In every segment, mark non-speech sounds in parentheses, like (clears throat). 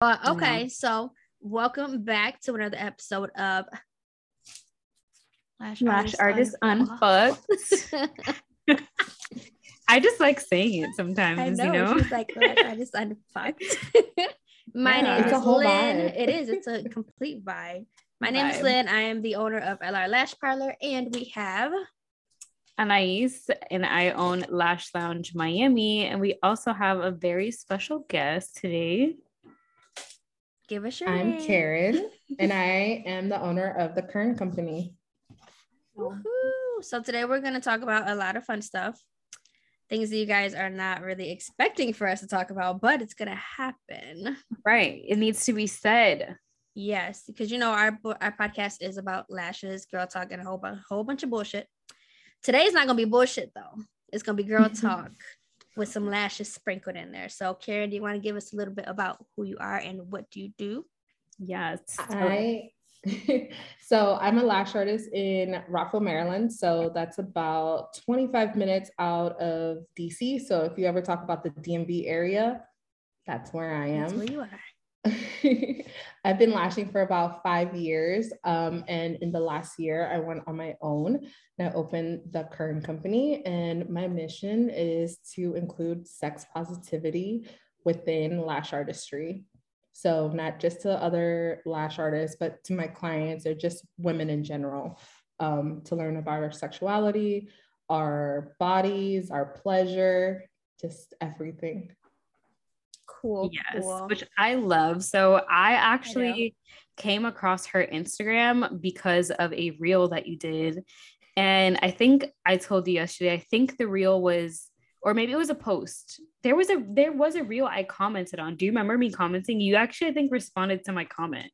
But okay, yeah. so welcome back to another episode of Lash, Lash Artist, Unfucked. (laughs) I just like saying it sometimes, I know, you know. She's like Lash (laughs) Artist Unfucked. (laughs) My yeah, name is Lynn. Vibe. It is, it's a complete vibe. My name is Lynn. I am the owner of LR Lash Parlor, and we have Anais, and I own Lash Lounge Miami. And we also have a very special guest today. Give us your I'm name. Karen, (laughs) and I am the owner of the Kuren Company. Woo-hoo. So today we're going to talk about a lot of fun stuff, things that you guys are not really expecting for us to talk about, but it's going to happen. Right. It needs to be said. Yes, because you know our our podcast is about lashes, girl talk, and a whole, a whole bunch of bullshit. Today's not gonna be bullshit though. It's gonna be girl (laughs) talk with some lashes sprinkled in there. So, Karen, do you want to give us a little bit about who you are and what do you do? Yes. I so (laughs) I'm a lash artist in Rockville, Maryland. So that's about 25 minutes out of DC. So if you ever talk about the DMV area, that's where I am. That's where you are. (laughs) I've been lashing for about five years. Um, and in the last year, I went on my own and I opened the Kuren Company. And my mission is to include sex positivity within lash artistry. So, not just to other lash artists, but to my clients or just women in general um, to learn about our sexuality, our bodies, our pleasure, just everything cool. Yes, cool. which I love. So I actually I came across her Instagram because of a reel that you did. And I think I told you yesterday, I think the reel was or maybe it was a post. There was a there was a reel I commented on. Do you remember me commenting? You actually I think responded to my comment.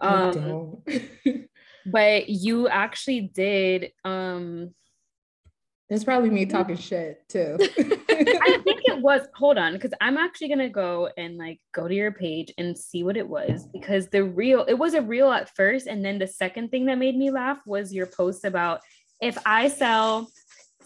Um, (laughs) but you actually did um it's probably me talking shit too. (laughs) I think was. Hold on, because I'm actually gonna go and like go to your page and see what it was because the real it was a reel at first, and then the second thing that made me laugh was your post about if I sell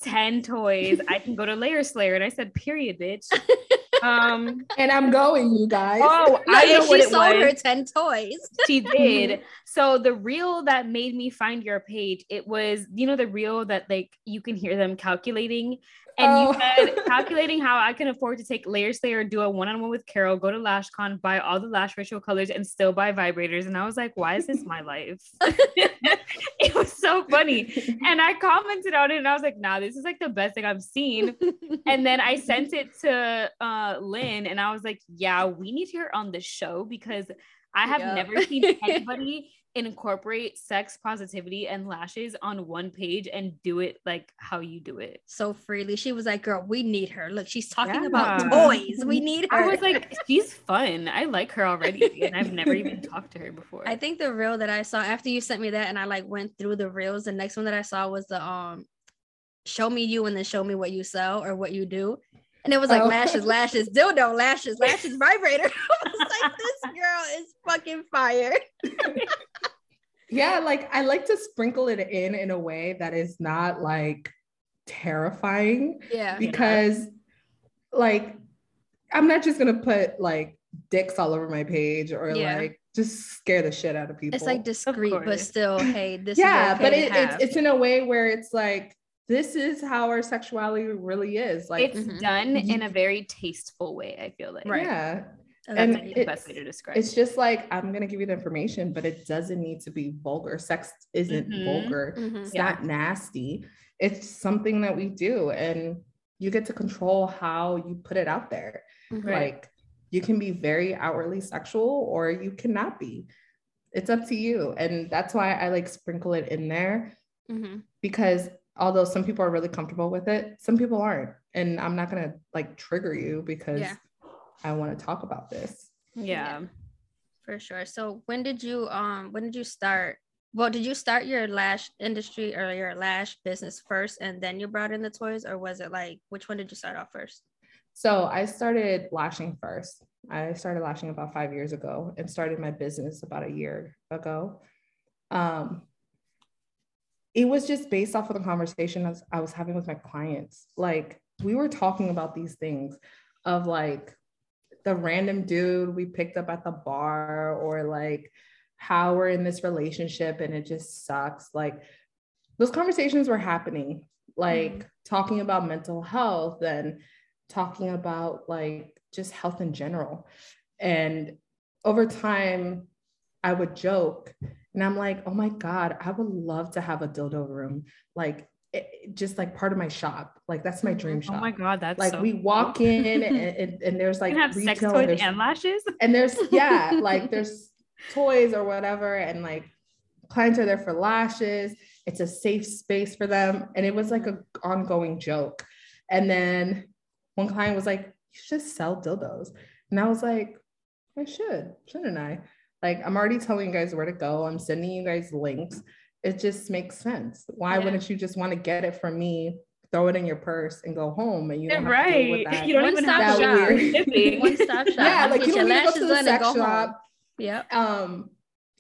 10 toys, I can go to Layer Slayer. And I said, period, bitch. (laughs) Um, and I'm going, you guys. Oh, (laughs) I know she sold her 10 toys. she (laughs) did. So the reel that made me find your page, it was, you know, the reel that like you can hear them calculating and oh. you said (laughs) calculating how I can afford to take Layer Slayer, do a one-on-one with Carol, go to LashCon, buy all the lash ritual colors, and still buy vibrators. And I was like, why is this my life? (laughs) it was so funny. And I commented on it and I was like, nah, this is like the best thing I've seen. and then I sent it to uh, Lynn and I was like, yeah, we need her on the show because I have yep. never seen (laughs) anybody incorporate sex positivity and lashes on one page and do it like how you do it so freely. She was like, "Girl, we need her. Look, she's talking yeah. about (laughs) toys. We need her." I was like, (laughs) "She's fun. I like her already, and I've never even (laughs) talked to her before." I think the reel that I saw after you sent me that, and I like went through the reels. The next one that I saw was the um, show me you and then show me what you sell or what you do. And it was like oh. lashes, lashes, dildo, lashes, lashes, vibrator. I was like, this girl is fucking fire. Yeah, like I like to sprinkle it in in a way that is not like terrifying. Yeah. Because like I'm not just gonna put like dicks all over my page or yeah. like just scare the shit out of people. It's like discreet, but still, hey, (laughs) this yeah, okay but it, it's it's in a way where it's like this is how our sexuality really is. Like it's mm-hmm. done in a very tasteful way. I feel like right. yeah, and the best way to describe. It's it. just like I'm gonna give you the information, but it doesn't need to be vulgar. Sex isn't mm-hmm. vulgar. Mm-hmm. It's yeah. not nasty. It's something that we do, and you get to control how you put it out there. Mm-hmm. Like you can be very outwardly sexual, or you cannot be. It's up to you, and that's why I like sprinkle it in there mm-hmm. because although some people are really comfortable with it, some people aren't, and I'm not gonna like trigger you because. Yeah I want to talk about this. Yeah. For sure. So when did you um when did you start? Well, did you start your lash industry or your lash business first and then you brought in the toys or was it like which one did you start off first? So I started lashing first. I started lashing about five years ago and started my business about a year ago. Um, it was just based off of the conversation I was having with my clients. Like we were talking about these things of like the random dude we picked up at the bar or like how we're in this relationship and it just sucks. Like those conversations were happening, like mm. talking about mental health and talking about like just health in general. And over time, I would joke and I'm like, oh my God, I would love to have a dildo room. Like it, just like part of my shop. Like that's my dream shop. Oh my god, that's like so we walk cool. in and, and, and, there's like have sex toys and, and lashes. And there's (laughs) yeah, like there's toys or whatever, and like clients are there for lashes. It's a safe space for them, and it was like a ongoing joke. And then one client was like, "You should sell dildos," and I was like, "I should, shouldn't I?" Like I'm already telling you guys where to go. I'm sending you guys links it just makes sense. Why yeah. wouldn't you just want to get it from me, throw it in your purse, and go home? And you don't right. have to deal with that. You don't even have to One (laughs) stop shop. Yeah, like you don't need to go to the sex shop. Yeah. Um,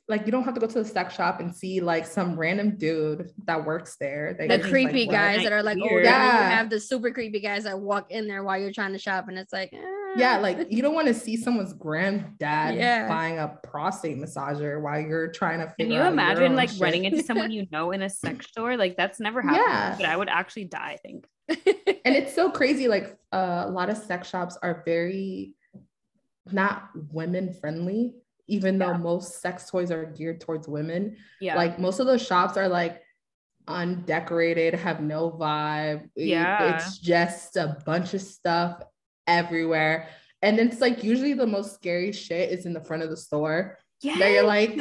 like you don't have to go to the sex shop and see like some random dude that works there. the creepy like, guys that are like, oh, yeah. you have the super creepy guys that walk in there while you're trying to shop, and it's like, eh. Yeah, (laughs) like you don't want to see someone's granddad yeah. buying a prostate massager while you're trying to. Can you imagine like shit? running into someone you (laughs) know in a sex store? Like that's never happened. Yeah. but I would actually die. I think. (laughs) and it's so crazy. Like uh, a lot of sex shops are very not women friendly even yeah. though most sex toys are geared towards women. Yeah. Like most of those shops are like undecorated, have no vibe. Yeah. It's just a bunch of stuff everywhere. And it's like usually the most scary shit is in the front of the store. Yeah. That you're like,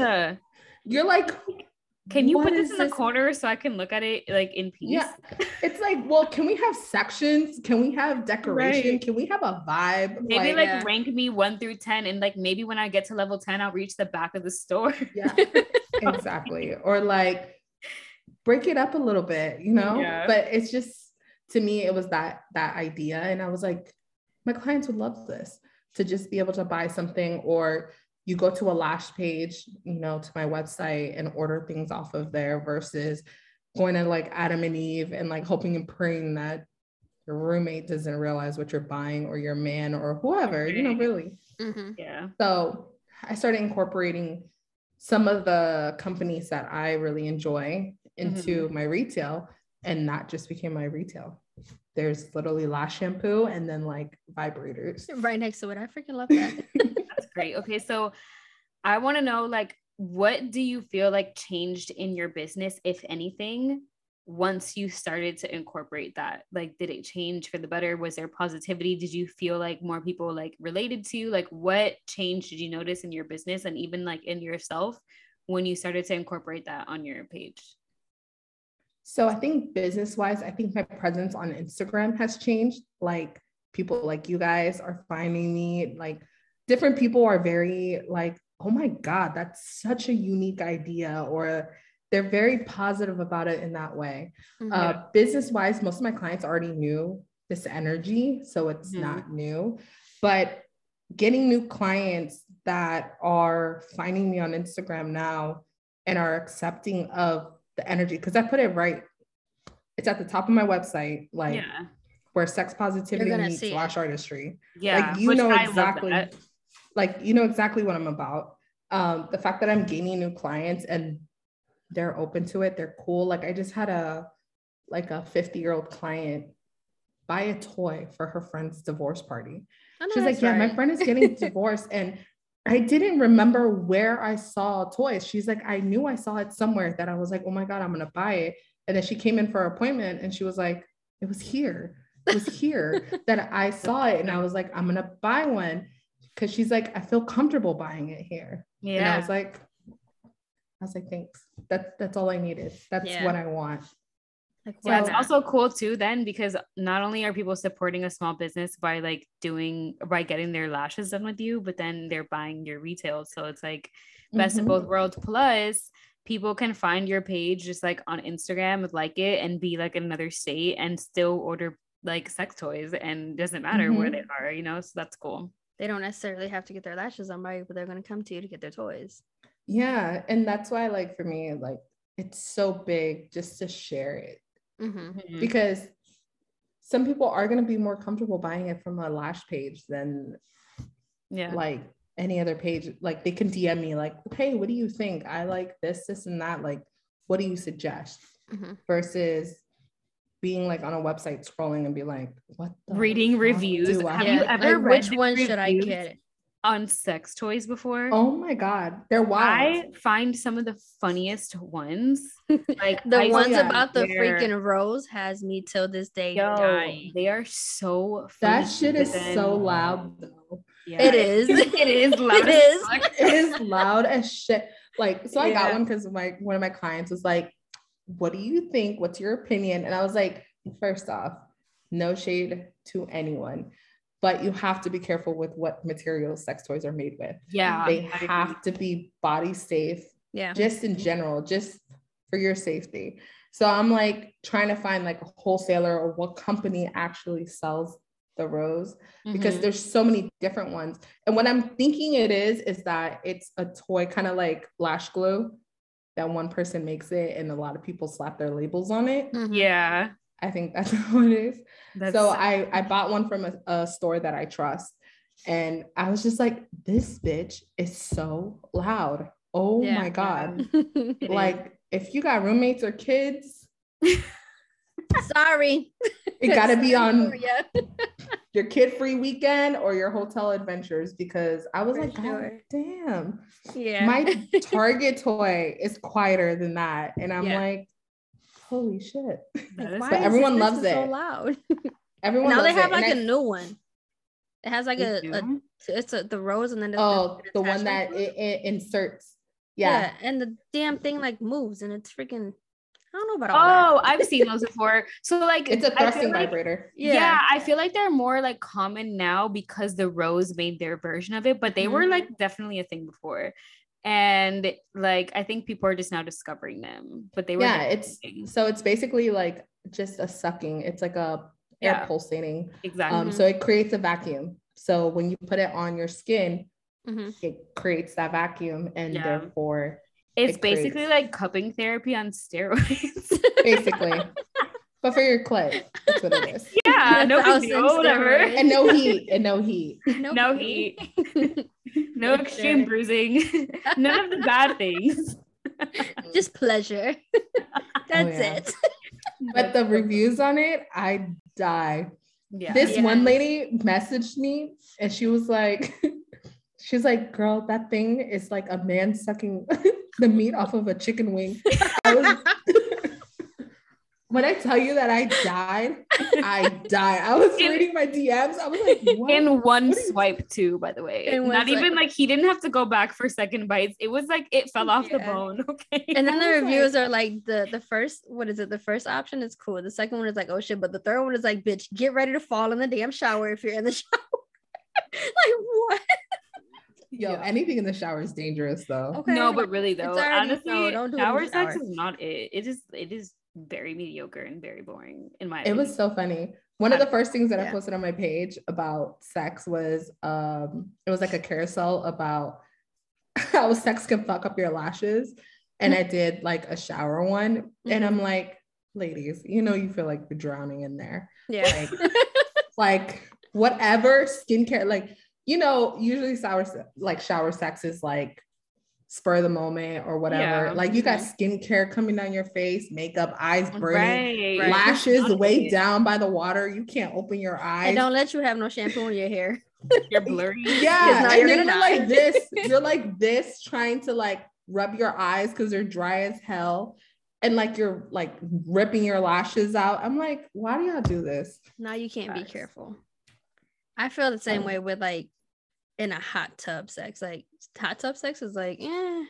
you're like, can you put this in the corner so I can look at it like in peace? Yeah. It's like, well, can we have sections? Can we have decoration? Right. Can we have a vibe? Maybe like, like yeah. rank me one through 10. And like maybe when I get to level 10, I'll reach the back of the store. Yeah, (laughs) exactly. Or like break it up a little bit, you know? Yeah. But it's just to me, it was that that idea. And I was like, my clients would love this to just be able to buy something or you go to a lash page, you know, to my website and order things off of there versus going to like Adam and Eve and like hoping and praying that your roommate doesn't realize what you're buying or your man or whoever, you know, really. Mm-hmm. Yeah. So I started incorporating some of the companies that I really enjoy into mm-hmm. my retail, and that just became my retail. There's literally lash shampoo and then like vibrators right next to it. I freaking love that. (laughs) That's great. Okay, so I want to know like what do you feel like changed in your business if anything once you started to incorporate that like did it change for the better was there positivity did you feel like more people like related to you like what change did you notice in your business and even like in yourself when you started to incorporate that on your page so i think business wise i think my presence on instagram has changed like people like you guys are finding me like different people are very like, oh my God, that's such a unique idea, or they're very positive about it in that way. Mm-hmm. Uh, business wise, most of my clients already knew this energy, so it's mm-hmm. not new. But getting new clients that are finding me on Instagram now and are accepting of the energy, because I put it right, it's at the top of my website, like yeah. where sex positivity meets lash artistry. Yeah, like you know exactly like you know exactly what I'm about. Um, the fact that I'm gaining new clients and they're open to it, they're cool. Like I just had a like a 50 year old client buy a toy for her friend's divorce party. She's like, yeah, right. my friend is getting (laughs) divorced and I didn't remember where I saw toys. She's like, I knew I saw it somewhere that I was like, oh my God, I'm going to buy it. And then she came in for her appointment and she was like, it was here. It was here (laughs) that I saw it. And I was like, I'm going to buy one because she's like, I feel comfortable buying it here. Yeah. And I was like, I was like, thanks. That's that's all I needed. That's yeah. what I want. Like, yeah, it's also cool too then because not only are people supporting a small business by like doing by getting their lashes done with you, but then they're buying your retail. So it's like best mm-hmm. of both worlds. Plus, people can find your page just like on Instagram, like it, and be like in another state and still order like sex toys and doesn't matter mm-hmm. where they are, you know. So that's cool they don't necessarily have to get their lashes on by you, but they're going to come to you to get their toys. Yeah. And that's why, like, for me, like, it's so big just to share it mm-hmm. mm-hmm. because some people are going to be more comfortable buying it from a lash page than Yeah. Like any other page, like they can DM me, like, hey, what do you think? I like this, this, and that. Like, what do you suggest? Mm-hmm. Versus being like on a website scrolling and be like, what reading reviews. Have yeah. you ever like, which one should I get? On sex toys before. Oh my god, they're wild. I find some of the funniest ones. (laughs) Like the I, ones about the freaking rose has me till this day Yo, dying. They are so that shit is so loud though. Yeah. It is. (laughs) it is (laughs) loud. it is. it is loud as shit. Like, so I yeah. got one because my one of my clients was like, what do you think? What's your opinion? And I was like, first off, no shade to anyone, but you have to be careful with what materials sex toys are made with. Yeah. They have to be body safe. Yeah. Just in general, just for your safety. So I'm like trying to find like a wholesaler or what company actually sells the rose because mm-hmm. there's so many different ones. And what I'm thinking it is is that it's a toy kind of like lash glue that one person makes it and a lot of people slap their labels on it. Mm-hmm. Yeah. I think that's (laughs) what it is. That's so I, I bought one from a, a store that I trust. And I was just like, this bitch is so loud. Oh yeah, my God. Yeah. (laughs) like, if you got roommates or kids, (laughs) sorry. It got to be on your kid free weekend or your hotel adventures because I was For like, sure. God damn. Yeah. My Target toy is quieter than that. And I'm yeah. like, holy shit. But everyone loves it. So loud. (laughs) everyone now they have it. like and a I, new one. It has like a, a, it's a the rose and then oh the, the one that it, it, inserts. Yeah. yeah, and the damn thing like moves and it's freaking I don't know about all Oh, that. I've seen those before. So like it's a thrusting like, vibrator. Yeah. yeah. I feel like they're more like common now because the Rose made their version of it, but they mm-hmm. were like definitely a thing before. And like I think people are just now discovering them, but they were Yeah, it's so it's basically like just a sucking. It's like a air yeah. pulsating. Exactly. Um, so it creates a vacuum. So when you put it on your skin, mm-hmm. it creates that vacuum and yeah. therefore it's it basically like cupping therapy on steroids. basically. (laughs) but for your clit, that's what it is. (laughs) Yeah, no whatever. And no heat. And no heat. (laughs) No, no heat. (laughs) no extreme sure. bruising. None of the bad things. Just pleasure. That's oh, yeah. it. But the reviews on it, I die. Yeah. This yeah. one lady messaged me and she was like, she's like, girl, that thing is like a man sucking the meat off of a chicken wing. I was, when I tell you that I died, I died. I was (laughs) in, reading my DMs. I was like, (laughs) what? in one what swipe too, by the way. Not even like he didn't have to go back for second bites. It was like it fell off yeah. the bone. (laughs) Okay. And then the reviews like, are like the the first what is it? The first option is cool. The second one is like, oh shit, but the third one is like, bitch, get ready to fall in the damn shower if you're in the shower. like what? Yo, yeah. anything in the shower is dangerous though. Okay. No, but really though, honestly, no, don't do shower sex is not it. It is it is very mediocre and very boring in my It opinion. was so funny. One of the first things that yeah. I posted on my page about sex was um it was like a carousel about (laughs) how sex can fuck up your lashes. And I (laughs) did like a shower one. Mm-hmm. And I'm like, ladies, you know you feel like you're drowning in there. Yeah. Like, (laughs) like whatever skincare, like you know, usually shower like shower sex is like spur of the moment or whatever. Yeah. Like you got mm-hmm. skincare coming down your face, makeup, eyes burning, right, lashes right. weighed down by the water. You can't open your eyes. And don't let you have no shampoo in your hair. (laughs) You're blurry. Yeah, and then you're like this. (laughs) You're like this, trying to like rub your eyes because they're dry as hell. And like you're like ripping your lashes out. I'm like, why do y'all do this? Now you can't Guys. be careful. I feel the same way with like in a hot tub sex. Like hot tub sex is like, eh.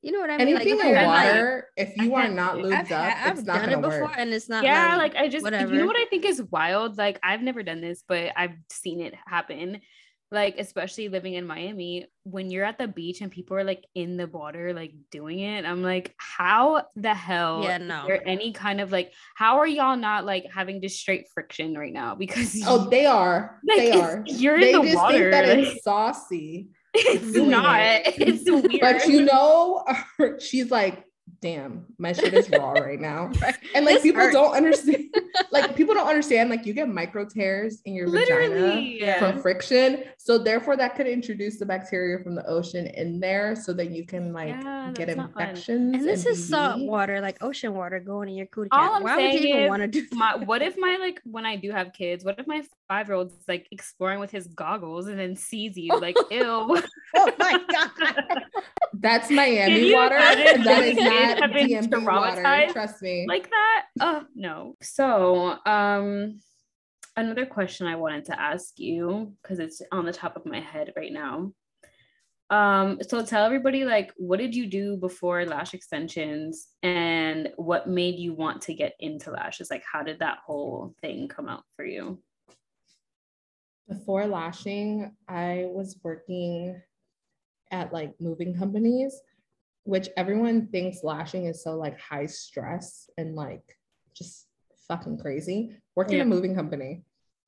You know what I mean? Anything like, in water, like, if you are not lubed I've, up, I've, it's I've not done it before, work. and it's not. Yeah, like, like I just, whatever. you know what I think is wild? Like I've never done this, but I've seen it happen like especially living in Miami, when you're at the beach and people are like in the water, like doing it, I'm like, how the hell? Yeah, no. There any kind of like, how are y'all not like having just straight friction right now? Because oh, (laughs) they are, like, they are. You're they in the water. that it's (laughs) saucy. It's not. It. It's weird. But you know, (laughs) she's like damn, my shit is raw right now. (laughs) And like this people hurts. don't understand, (laughs) like people don't understand, like you get micro tears in your Literally, vagina yeah. from friction. So therefore that could introduce the bacteria from the ocean in there so that you can like yeah, get infections. And this and is salt water, like ocean water going in your cootie cat. All I'm Why would you even want to do my, what if my like when I do have kids, what if my five year old's like exploring with his goggles and then sees you like (laughs) ew. oh my god. That's Miami water. That is not have been DMV water. Trust me. Like that? Oh no. So um another question I wanted to ask you, because it's on the top of my head right now. Um, so tell everybody like what did you do before lash extensions and what made you want to get into lashes? Like how did that whole thing come out for you? Before lashing, I was working at like moving companies, which everyone thinks lashing is so like high stress and like just fucking crazy. Working yeah. in a moving company,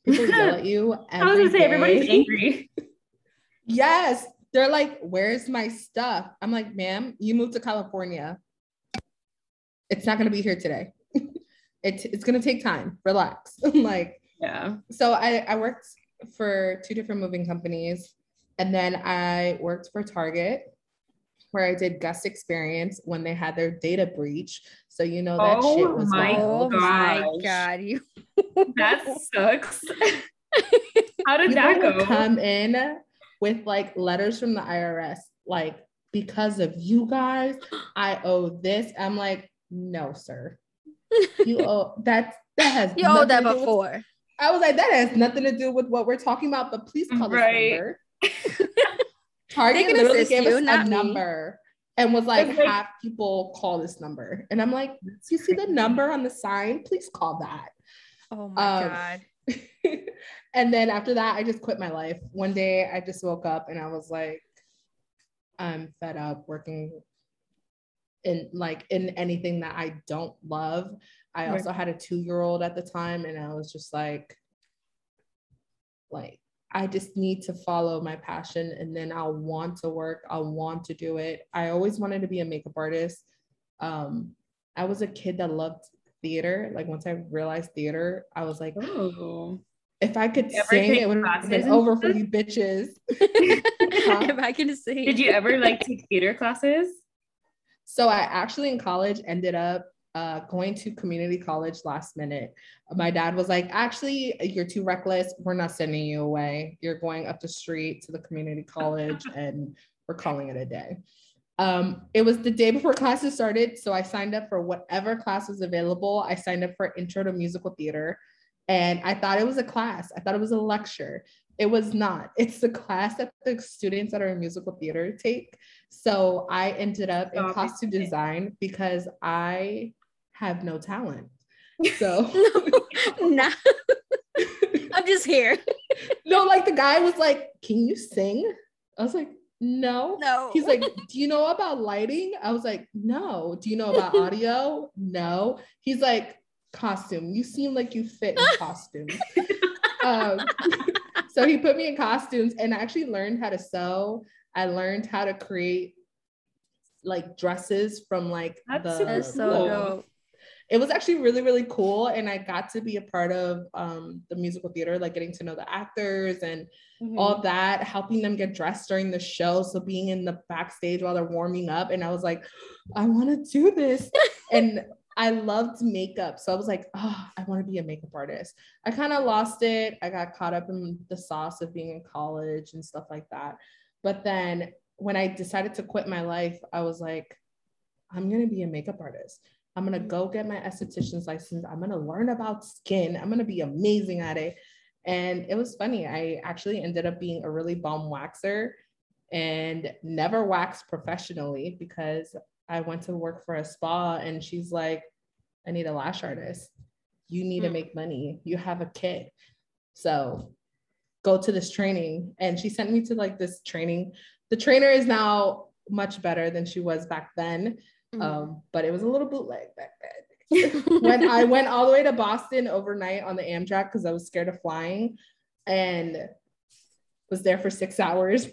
people (laughs) yell at you. I was gonna say everybody's angry. (laughs) yes, they're like, "Where's my stuff?" I'm like, "Ma'am, you moved to California. It's not gonna be here today. (laughs) it, it's gonna take time. Relax." like, yeah. So I I worked for two different moving companies. And then I worked for Target where I did guest experience when they had their data breach. So you know that oh shit was my wild. Oh my god, you that (laughs) sucks. (laughs) How did that go? Come in with like letters from the IRS, like because of you guys, I owe this. I'm like, no, sir. You (laughs) owe that that has you owe that before. With, I was like, that has nothing to do with what we're talking about, but please call right. this number. Target literally gave you, us a me. number and was like, like, have people call this number. And I'm like, you see the number on the sign? Please call that. Oh my um, God. (laughs) and then after that, I just quit my life. One day I just woke up and I was like, I'm fed up working in like in anything that I don't love. I right. also had a two year old at the time, and I was just like, like, I just need to follow my passion and then I'll want to work. I'll want to do it. I always wanted to be a makeup artist. Um, I was a kid that loved theater. Like once I realized theater, I was like, oh, if I could sing, it would have been over for you bitches. (laughs) if I can sing. Did you ever like take theater classes? So I actually in college ended up uh, going to community college last minute. My dad was like, actually, you're too reckless. We're not sending you away. You're going up the street to the community college (laughs) and we're calling it a day. Um, it was the day before (laughs) classes started. So I signed up for whatever class was available. I signed up for intro to musical theater. And I thought it was a class. I thought it was a lecture. It was not. (laughs) It's the class that the students that are in musical theater take. So I ended up in costume design because I have no talent. So (laughs) no, (laughs) (laughs) I'm just here. no, like the guy was like, Can you sing? I was like, No. No. He's like, Do you know about lighting? I was like, No. Do you know about audio? no. He's like, Costume. You seem like you fit in costume. um, so he put me in costumes and I actually learned how to sew. I learned how to create like dresses from like That's the so dope it was actually really really cool and i got to be a part of um, the musical theater like getting to know the actors and mm-hmm. all that helping them get dressed during the show. So being in the backstage while they're warming up and i was like i want to do this. (laughs) And i loved makeup so i was like oh i want to be a makeup artist. I kind of lost it. I got caught up in the sauce of being in college and stuff like that. But then when i decided to quit my life i was like i'm going to be a makeup artist I'm gonna go get my esthetician's license. I'm gonna learn about skin. I'm gonna be amazing at it. And it was funny. I actually ended up being a really bomb waxer and never waxed professionally because I went to work for a spa and she's like, I need a lash artist. You need mm. to hmm. make money. You have a kid. So go to this training. And she sent me to like this training. The trainer is now much better than she was back then. Mm-hmm. Um, but it was a little bootleg back then. when I went (laughs) all the way to Boston overnight on the Amtrak because I was scared of flying and was there for six hours.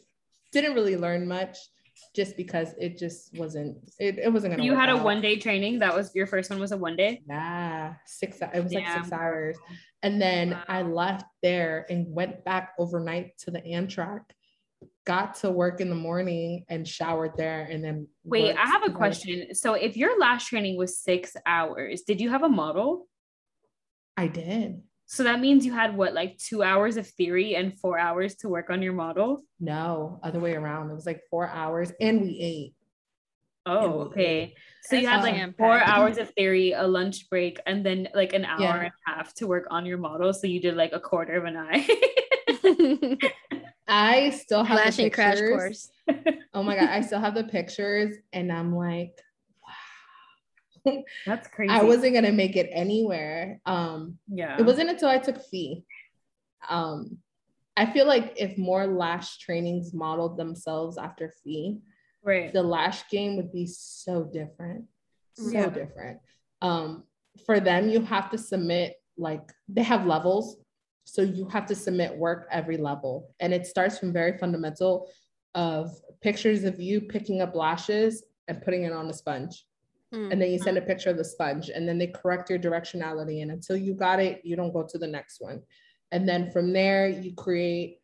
Didn't really learn much. just because it just wasn't it, it wasn't gonna you had a out. one day training that was your first one was a one day yeah six it was like six hours and then wow. i left there and went back overnight to the amtrak got to work in the morning and showered there and then wait i have a question so if your last training was six hours did you have a model i did so that means you had what, like two hours of theory and four hours to work on your model? No, other way around. It was like four hours and we ate. Oh, okay. So you had like um, four hours of theory, a lunch break, and then like an hour yeah. and a half to work on your model. So you did like a quarter of an eye. (laughs) (laughs) I still have flashing the crash course. (laughs) oh my god, I (laughs) still have the pictures, and I'm like, That's (laughs) crazy. I wasn't gonna make it anywhere. Um, yeah. It wasn't until I took FEE. Um, I feel like if more lash trainings modeled themselves after FEE, right, the lash game would be so different, so yeah. different. Um, for them, you have to submit like they have levels, so you have to submit work every level, and it starts from very fundamental of pictures of you picking up lashes and putting it on a sponge Mm-hmm. And then you send a picture of the sponge and then they correct your directionality. And until you got it, you don't go to the next one. And then from there, you create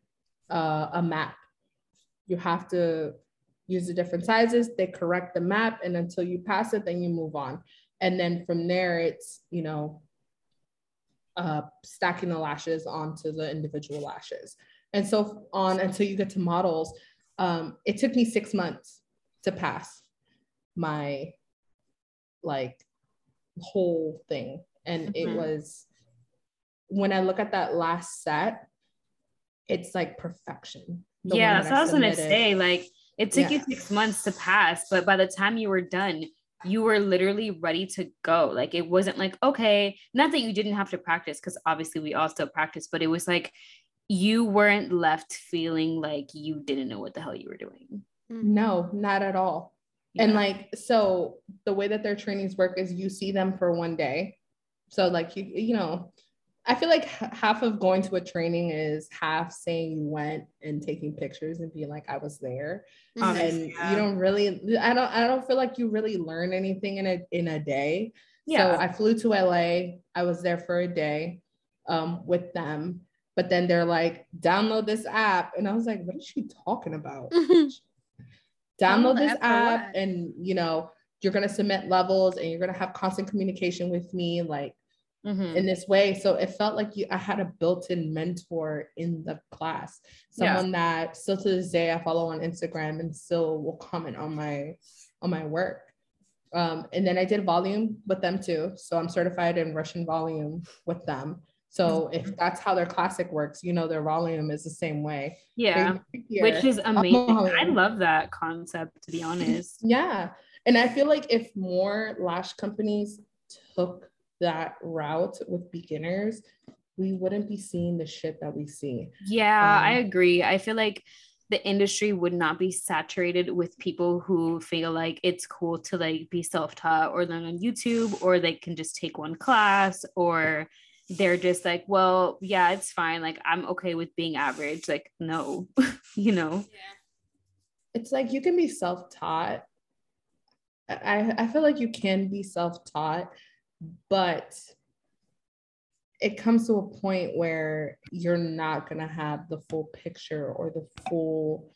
uh, a map. You have to use the different sizes, they correct the map. And until you pass it, then you move on. And then from there, it's, you know, uh, stacking the lashes onto the individual lashes. And so on until you get to models. Um, it took me six months to pass my like whole thing. And mm-hmm. it was when I look at that last set, it's like perfection. Yeah, that's what I was gonna say. Like it took yeah. you six months to pass, but by the time you were done, you were literally ready to go. Like it wasn't like, okay, not that you didn't have to practice, because obviously we all still practice, but it was like you weren't left feeling like you didn't know what the hell you were doing. Mm-hmm. No, not at all. Yeah. And like, so the way that their trainings work is you see them for one day. So like you, you know, I feel like half of going to a training is half saying you went and taking pictures and being like I was there, mm-hmm. and yeah. you don't really. I don't. I don't feel like you really learn anything in a in a day. Yeah. So I flew to LA. I was there for a day um, with them, but then they're like, download this app, and I was like, what is she talking about? download this app and you know you're going to submit levels and you're going to have constant communication with me like mm-hmm. in this way so it felt like you i had a built-in mentor in the class someone yeah. that still to this day i follow on instagram and still will comment on my on my work um, and then i did volume with them too so i'm certified in russian volume with them so if mm-hmm. that's how their classic works, you know, their volume is the same way. Yeah. Which is amazing. I love that concept to be honest. (laughs) Yeah. And I feel like if more lash companies took that route with beginners, we wouldn't be seeing the shit that we see. Yeah, um, I agree. I feel like the industry would not be saturated with people who feel like it's cool to like be self-taught or learn on YouTube or they can just take one class or they're just like, well, yeah, it's fine. Like, I'm okay with being average. Like, no, (laughs) you know? Yeah. It's like you can be self taught. I, I feel like you can be self taught, but it comes to a point where you're not going to have the full picture or the full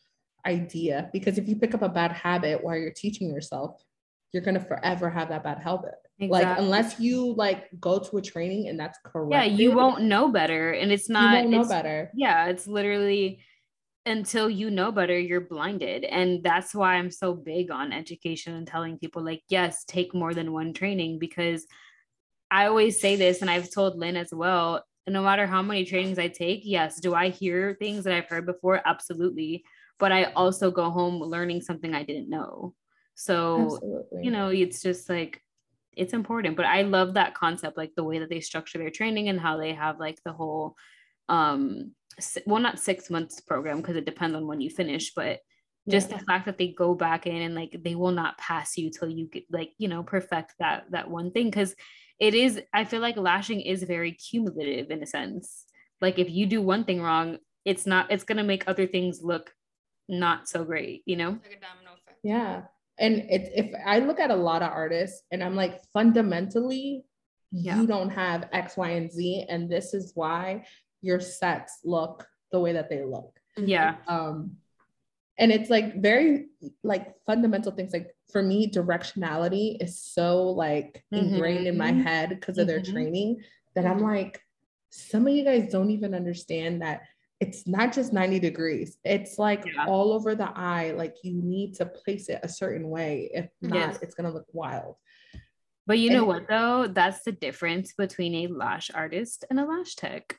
idea. Because if you pick up a bad habit while you're teaching yourself, you're going to forever have that bad habit. Exactly. Like unless you like go to a training and that's correct. Yeah, you won't know better, and it's not. You won't know better. Yeah, it's literally until you know better, you're blinded, and that's why I'm so big on education and telling people like, yes, take more than one training because I always say this, and I've told Lynn as well. No matter how many trainings I take, yes, do I hear things that I've heard before? Absolutely. But I also go home learning something I didn't know. So, Absolutely. you know, it's just like it's important but i love that concept like the way that they structure their training and how they have like the whole um well not six months program because it depends on when you finish but just yeah. the fact that they go back in and like they will not pass you till you get like you know perfect that that one thing because it is i feel like lashing is very cumulative in a sense like if you do one thing wrong it's not it's going to make other things look not so great you know like a domino effect Yeah. And it, if I look at a lot of artists and I'm like, fundamentally, yeah. you don't have X, Y, and Z. And this is why your sets look the way that they look. Yeah. Um, and it's like very like fundamental things like for me directionality is so like mm-hmm. ingrained in my head because of mm-hmm. their training that i'm like some of you guys don't even understand that it's not just 90 degrees it's like yeah. all over the eye like you need to place it a certain way if not yes. it's going to look wild but you and know what though that's the difference between a lash artist and a lash tech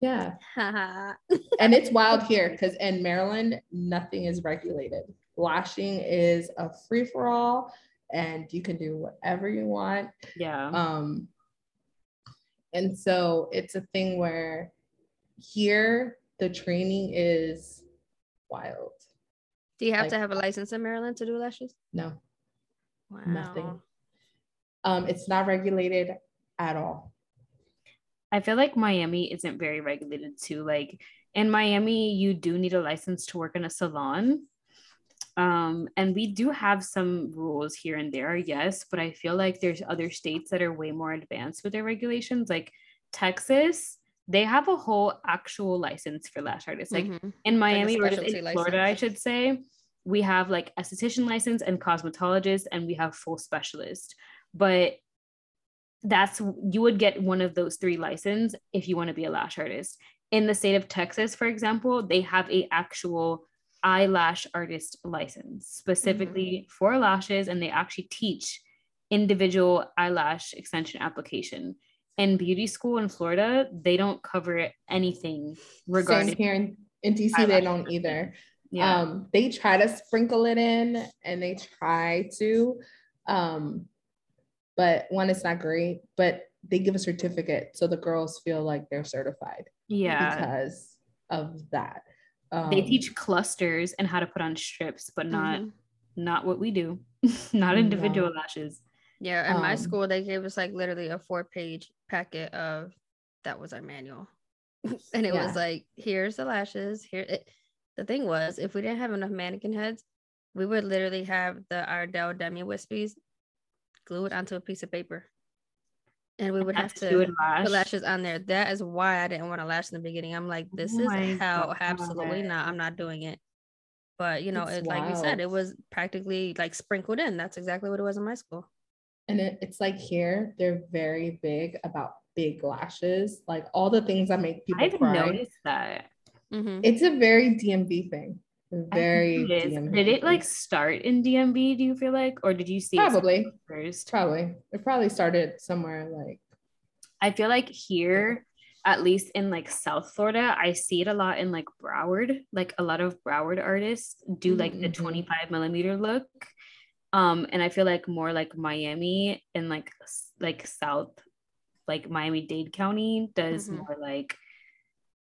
yeah (laughs) and it's wild (laughs) here because in maryland nothing is regulated lashing is a free-for-all and you can do whatever you want yeah um and so it's a thing where here the training is wild. Do you have like, to have a license in Maryland to do lashes? No. Wow. Nothing. Um, it's not regulated at all. I feel like Miami isn't very regulated too. Like in Miami, you do need a license to work in a salon. Um, and we do have some rules here and there, yes, but I feel like there's other states that are way more advanced with their regulations. Like Texas, they have a whole actual license for lash artists. Like mm-hmm. in Miami like or in Florida, I should say, we have like esthetician license and cosmetologist, and we have full specialist. But that's you would get one of those three license if you want to be a lash artist. In the state of Texas, for example, they have a actual eyelash artist license specifically mm-hmm. for lashes, and they actually teach individual eyelash extension application in beauty school in Florida, they don't cover anything regarding Same here in, in DC, they don't either. Yeah. Um, they try to sprinkle it in and they try to, um, but one, it's not great, but they give a certificate so the girls feel like they're certified. Yeah. Because of that. Um, they teach clusters and how to put on strips, but not mm-hmm. not what we do. (laughs) not individual no. lashes. Yeah, in um, my school they gave us like literally a four page packet of that was our manual. (laughs) and it yeah. was like, here's the lashes. Here it, the thing was, if we didn't have enough mannequin heads, we would literally have the Ardell Demi Wispies glued onto a piece of paper. And we would have to put lashes on there. That is why I didn't want to lash in the beginning. I'm like, this oh is how God. absolutely not. I'm not doing it. But you know, it, like you said, it was practically like sprinkled in. That's exactly what it was in my school and it, it's like here they're very big about big lashes like all the things that make people i've cry. noticed that mm-hmm. it's a very dmv thing very it did it like start in dmv do you feel like or did you see probably first probably it probably started somewhere like i feel like here at least in like South Florida, I see it a lot in like Broward. Like a lot of Broward artists do like mm-hmm. the 25 millimeter look. Um, and I feel like more like Miami and like like South, like Miami Dade County does mm-hmm. more like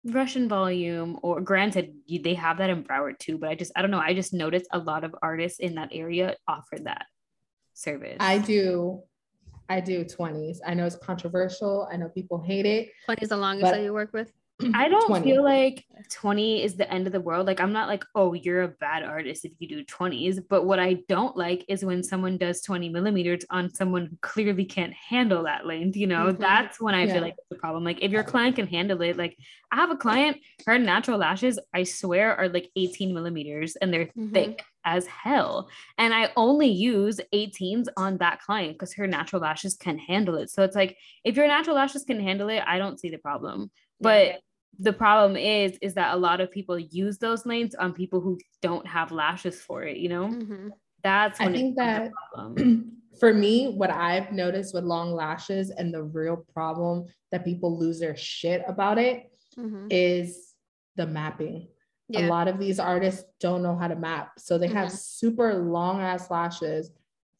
Russian volume. Or granted, you, they have that in Broward too, but I just I don't know. I just noticed a lot of artists in that area offer that service. I do. I do 20s. I know it's controversial. I know people hate it. 20s the longest that you work with? (clears throat) I don't 20. feel like 20 is the end of the world. Like, I'm not like, oh, you're a bad artist if you do 20s. But what I don't like is when someone does 20 millimeters on someone who clearly can't handle that length. You know, mm-hmm. that's when I yeah. feel like it's a problem. Like, if your client can handle it, like, I have a client, her natural lashes, I swear, are like 18 millimeters and they're mm-hmm. thick as hell. And I only use 18s on that client because her natural lashes can handle it. So it's like, if your natural lashes can handle it, I don't see the problem. But the problem is is that a lot of people use those lanes on people who don't have lashes for it you know mm-hmm. that's i think that (clears throat) for me what i've noticed with long lashes and the real problem that people lose their shit about it mm-hmm. is the mapping yeah. a lot of these artists don't know how to map so they mm-hmm. have super long ass lashes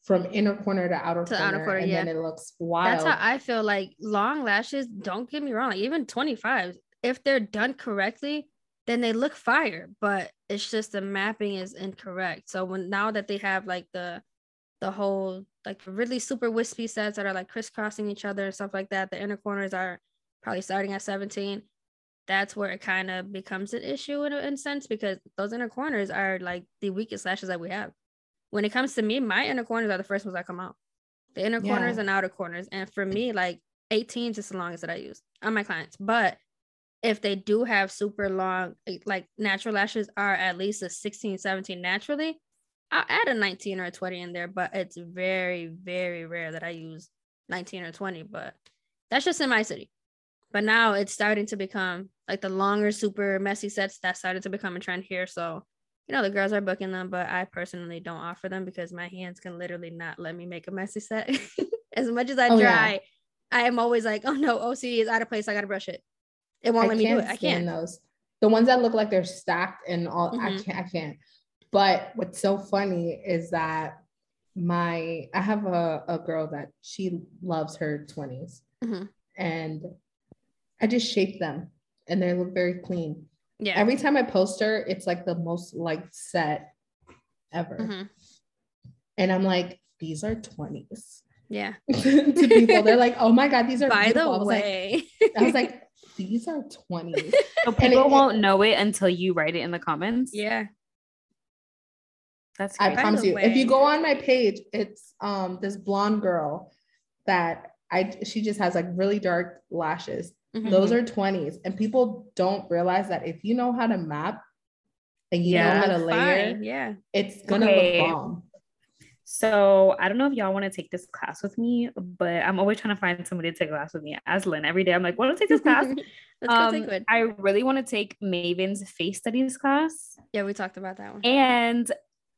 from inner corner to outer to corner, outer corner and yeah. then it looks wild. That's how I feel like long lashes, don't get me wrong, like even 25, if they're done correctly, then they look fire, but it's just the mapping is incorrect. So when now that they have like the the whole like really super wispy sets that are like crisscrossing each other and stuff like that, the inner corners are probably starting at 17. That's where it kind of becomes an issue in a, in a sense because those inner corners are like the weakest lashes that we have. when it comes to me, my inner corners are the first ones that come out. The inner yeah. corners and outer corners. And for me, like 18 is the longest that I use on my clients. But if they do have super long, eh, like natural lashes are at least a 16, 17 naturally, I'll add a 19 or a 20 in there. But it's very, very rare that I use 19 or 20. But that's just in my city. But now it's starting to become like the longer, super messy sets that started to become a trend here. So, you know, the girls are booking them, but I personally don't offer them because my hands can literally not let me make a messy set. (laughs) as much as I oh, try, yeah. I am always like, oh no, OC is out of place. I gotta brush it. It won't I let me do it. I can't. Those the ones that look like they're stacked and all. Mm-hmm. I can't. I can't. But what's so funny is that my I have a, a girl that she loves her 20s mm-hmm. and I just shape them and they look very clean. Yeah. Every time I post her, it's like the most liked set ever. Mm-hmm. And I'm like, these are 20s. Yeah. (laughs) to people. They're like, oh my God, these are by beautiful. the way. I was, like, I was like, these are 20s. (laughs) So people it, won't know it until you write it in the comments. Yeah. That's great. I promise you. Way. If you go on my page, it's um this blonde girl that I she just has like really dark lashes. Mm-hmm. Those are 20s. And people don't realize that if you know how to map and you yeah, know how to layer, fine. yeah, it's gonna okay. look bomb. So I don't know if y'all want to take this class with me, but I'm always trying to find somebody to take a class with me. As Lynn, every day I'm like, want to take this class? (laughs) um, I really want to take Maven's face studies class. Yeah, we talked about that one. And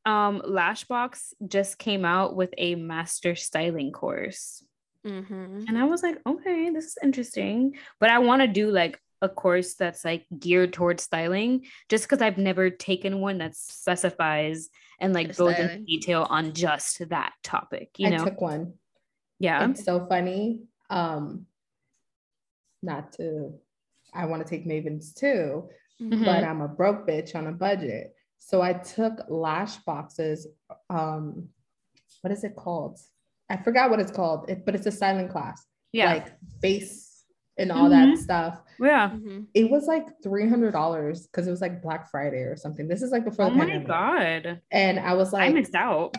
um, Lashbox just came out with a master styling course. Mm-hmm. And I was like, okay, this is interesting. But I want to do like a course that's like geared towards styling just because I've never taken one that specifies and like goes into detail on just that topic. You know, I took one. Yeah. It's so funny. Um, not to I want to take Mavens too, mm-hmm. but I'm a broke bitch on a budget. So I took Lashbox's. Um, what is it called? I forgot what it's called, it, but it's a silent class. Yeah. Like face and all mm-hmm. that stuff. Yeah. Mm-hmm. It was like $300 because it was like Black Friday or something. This is like before oh the pandemic. my God. And I was like, I missed out.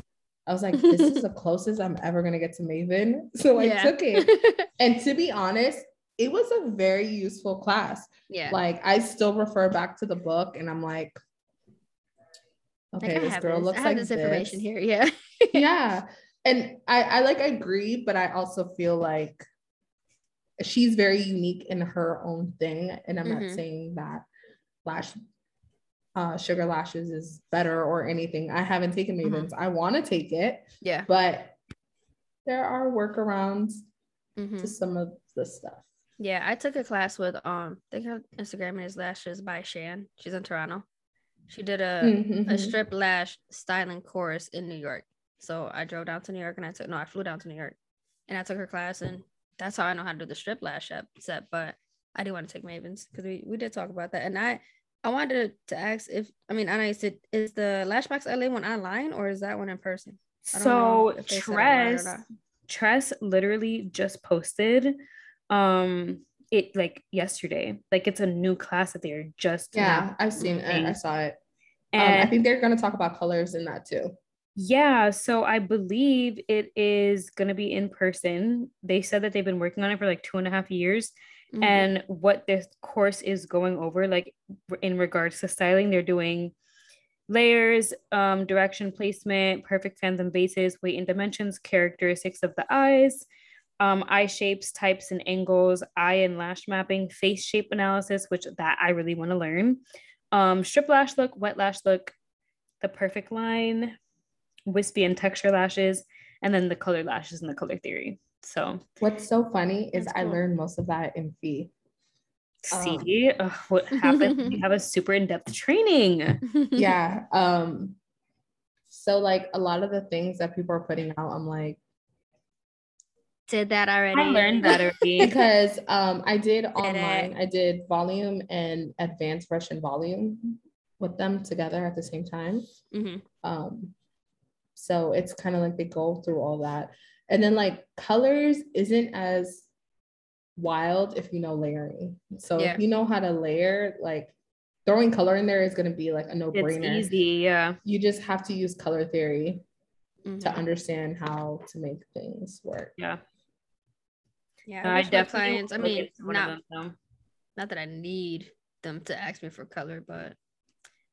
I was like, (laughs) this is the closest I'm ever going to get to Maven. (laughs) So I yeah. took it. (laughs) and to be honest, it was a very useful class. Yeah. Like I still refer back to the book and I'm like, okay, this girl this. looks like this information here. Yeah. yeah and I, I like agree, but I also feel like she's very unique in her own thing. And I'm mm-hmm. not saying that lash uh, sugar lashes is better or anything. I haven't taken mm-hmm. Mavens. Mm-hmm. I want to take it. Yeah. But there are workarounds mm-hmm. to some of the stuff. Yeah, I took a class with um I think her Instagram is lashes by Shan. She's in Toronto. She did a, mm-hmm. a strip lash styling course in New York. So I drove down to New York and I took no, I flew down to New York and I took her class and that's how I know how to do the strip lash up set. But I do want to take Mavens because we, we did talk about that. And I I wanted to, to ask if I mean Anna said is the Lashbox LA one online or is that one in person? So Tress Tress literally just posted um it like yesterday. Like it's a new class that they're just yeah, I've seen it. I saw it. And um, I think they're gonna talk about colors in that too. Yeah, so I believe it is going to be in person. They said that they've been working on it for like two and a half years. Mm-hmm. And what this course is going over, like in regards to styling, they're doing layers, um, direction placement, perfect phantom bases, weight and dimensions, characteristics of the eyes, um, eye shapes, types and angles, eye and lash mapping, face shape analysis, which that I really want to learn. Um, strip lash look, wet lash look, the perfect line, wispy and texture lashes, and then the color lashes and the color theory. So what's so funny is cool. I learned most of that in fee. See um, what (laughs) happened? we have a super in-depth training. (laughs) yeah. Um, so like a lot of the things that people are putting out, I'm like, did that already. I learned that already. (laughs) because um I did, did online, it. I did volume and advanced Russian volume with them together at the same time. Mm-hmm. Um so it's kind of like they go through all that. And then like colors isn't as wild if you know layering. So yeah. if you know how to layer, like throwing color in there is going to be like a no brainer. It's easy, yeah. You just have to use color theory. mm-hmm. to understand how to make things work. Yeah. Yeah, I, I definitely clients. I mean, not, not that I need them to ask me for color, but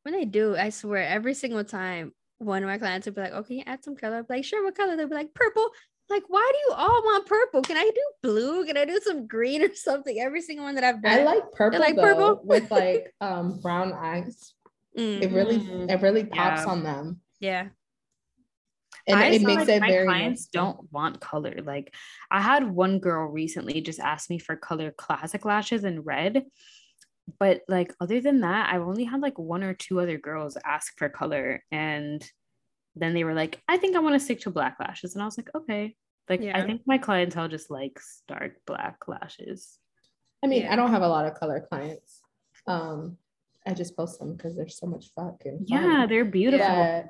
when they do, I swear every single time one of my clients would be like, "Okay, oh, you add some color?" I'd be like, "Sure, what color?" They'd be like, "Purple." like, why do you all want purple? Can I do blue? Can I do some green or something? Every single one that I've done. I like purple. like though, purple with (laughs) like um brown eyes. Mm-hmm. It really it really pops yeah. on them. Yeah. And I it makes like it my very clients don't want color. Like I had one girl recently just ask me for color classic lashes in red. But like other than that, I've only had like one or two other girls ask for color and then they were like, I think I want to stick to black lashes. And I was like, okay. Like, yeah. I think my clientele just likes dark black lashes. I mean, yeah. I don't have a lot of color clients. Um, I just post them because they're so much fucking Yeah, they're beautiful. Yeah.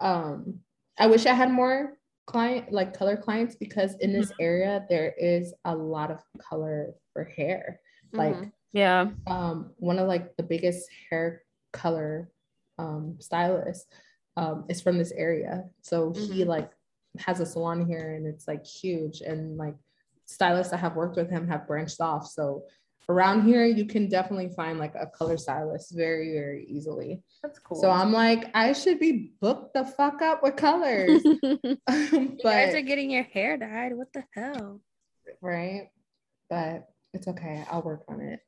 Um, I wish I had more client like color clients because in this mm-hmm. area there is a lot of color for hair. Mm-hmm. Yeah. Um, one of like the biggest hair color um stylists um, is from this area. So mm-hmm. he like has a salon here and it's like huge. And like stylists that have worked with him have branched off. So around here, you can definitely find like a color stylist very, very easily. That's cool. So I'm like, I should be booked the fuck up with colors. but (laughs) (laughs) you guys are getting your hair dyed. What the hell? Right. But it's okay. I'll work on it.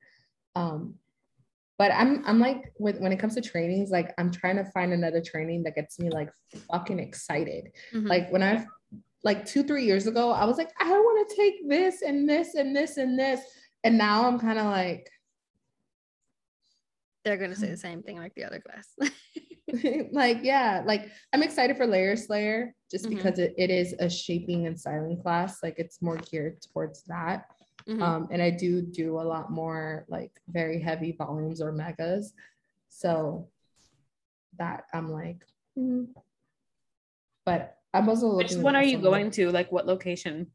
Um, but I'm I'm like with when it comes to trainings, like I'm trying to find another training that gets me like fucking excited. Mm-hmm. Like when I like two, three years ago, I was like, I want to take this and this and this and this. And now I'm kind of like they're gonna say (sighs) the same thing like the other class. (laughs) like, yeah, like I'm excited for Layer Slayer just mm-hmm. because it, it is a shaping and styling class. Like it's more geared towards that. Mm-hmm. Um, and I do do a lot more like very heavy volumes or megas. So that I'm like, mm. but I'm also looking. Which one are you going to? Like what location?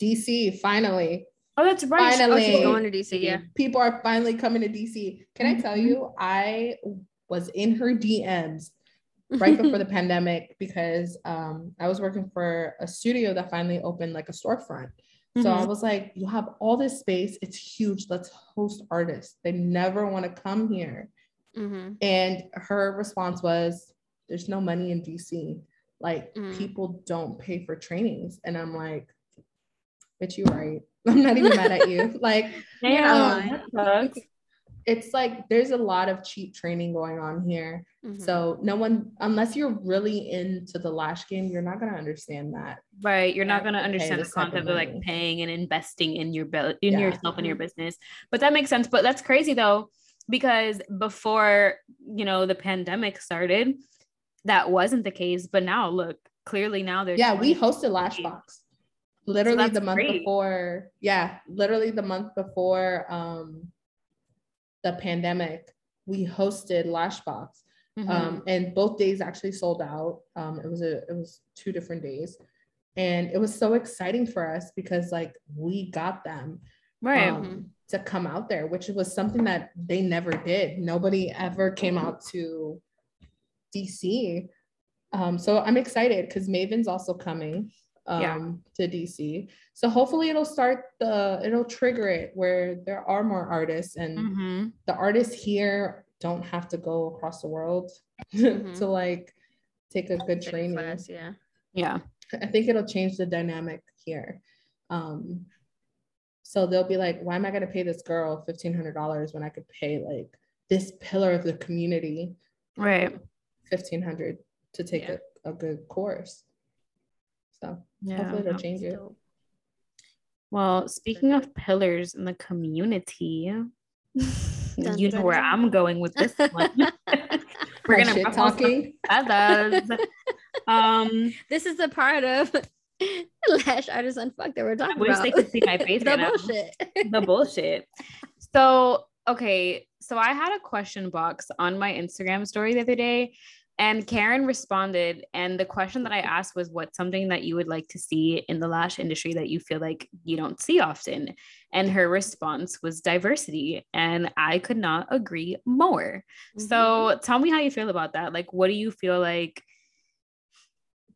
DC, finally. Oh, that's right. Finally, oh, going to DC. Yeah. People are finally coming to DC. Can mm-hmm. I tell mm-hmm. you, I was in her DMs right before the (laughs) pandemic because um, I was working for a studio that finally opened like a storefront. So mm-hmm. I was like, you have all this space. It's huge. Let's host artists. They never want to come here. Mm-hmm. And her response was, there's no money in DC. Like mm. people don't pay for trainings. And I'm like, but you're right. (laughs) I'm not even mad at you. (laughs) Like, yeah, um, it's like there's a lot of cheap training going on here. Mm-hmm. So no one, unless you're really into the lash game, you're not gonna understand that. Right. You're not gonna understand the concept of, like paying and investing in your bill in yeah. yourself and your mm-hmm. business. But that makes sense. But that's crazy though, because before you know the pandemic started, that wasn't the case. But now look, clearly now there's yeah, we hosted Lashbox literally so the month great. before. Yeah, literally the month before um the pandemic, we hosted Lashbox. Mm-hmm. Um, and both days actually sold out. Um, it was a it was two different days, and it was so exciting for us because like we got them right um, to come out there, which was something that they never did. Nobody ever came out to DC. Um, so I'm excited because Maven's also coming um, yeah. to DC. So hopefully it'll start the it'll trigger it where there are more artists and mm-hmm. the artists here don't have to go across the world (laughs) mm-hmm. to like take a good training. Class, yeah. Yeah. I think it'll change the dynamic here. Um, so they'll be like, why am I going to pay this girl $1,500 when I could pay like this pillar of the community? Right. 1500 to take yeah. a, a good course. So yeah, hopefully it'll change it. Well, speaking of pillars in the community, (laughs) you know where I'm going with this one. (laughs) (laughs) We're gonna shit talking feathers. um, this is a part of lash artist unfucked that we're talking I wish about. they could see my face. the bullshit. the bullshit. So okay, so I had a question box on my Instagram story the other day, and Karen responded, and the question that I asked was, "What's something that you would like to see in the lash industry that you feel like you don't see often?" And her response was diversity, and I could not agree more. Mm-hmm. So, tell me how you feel about that. Like, what do you feel like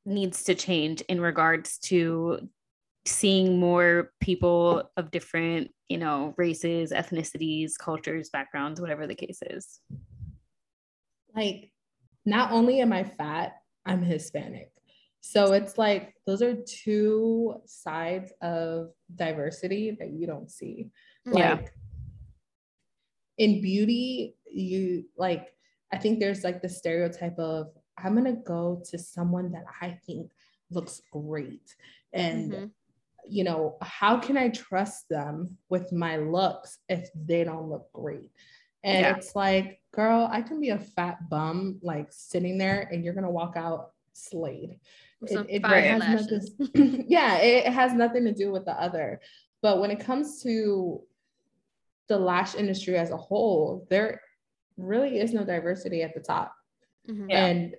needs to change in regards to seeing more people of different, you know, races, ethnicities, cultures, backgrounds, whatever the case is? Like, not only am I fat, I'm Hispanic. So it's like those are two sides of diversity that you don't see. Yeah. Like in beauty, you like, I think there's like the stereotype of I'm gonna go to someone that I think looks great. And mm-hmm. you know, how can I trust them with my looks if they don't look great? And yeah. it's like, girl, I can be a fat bum, like sitting there, and you're gonna walk out slayed. It, it has nothing, (laughs) yeah, it has nothing to do with the other. But when it comes to the lash industry as a whole, there really is no diversity at the top. Mm-hmm. And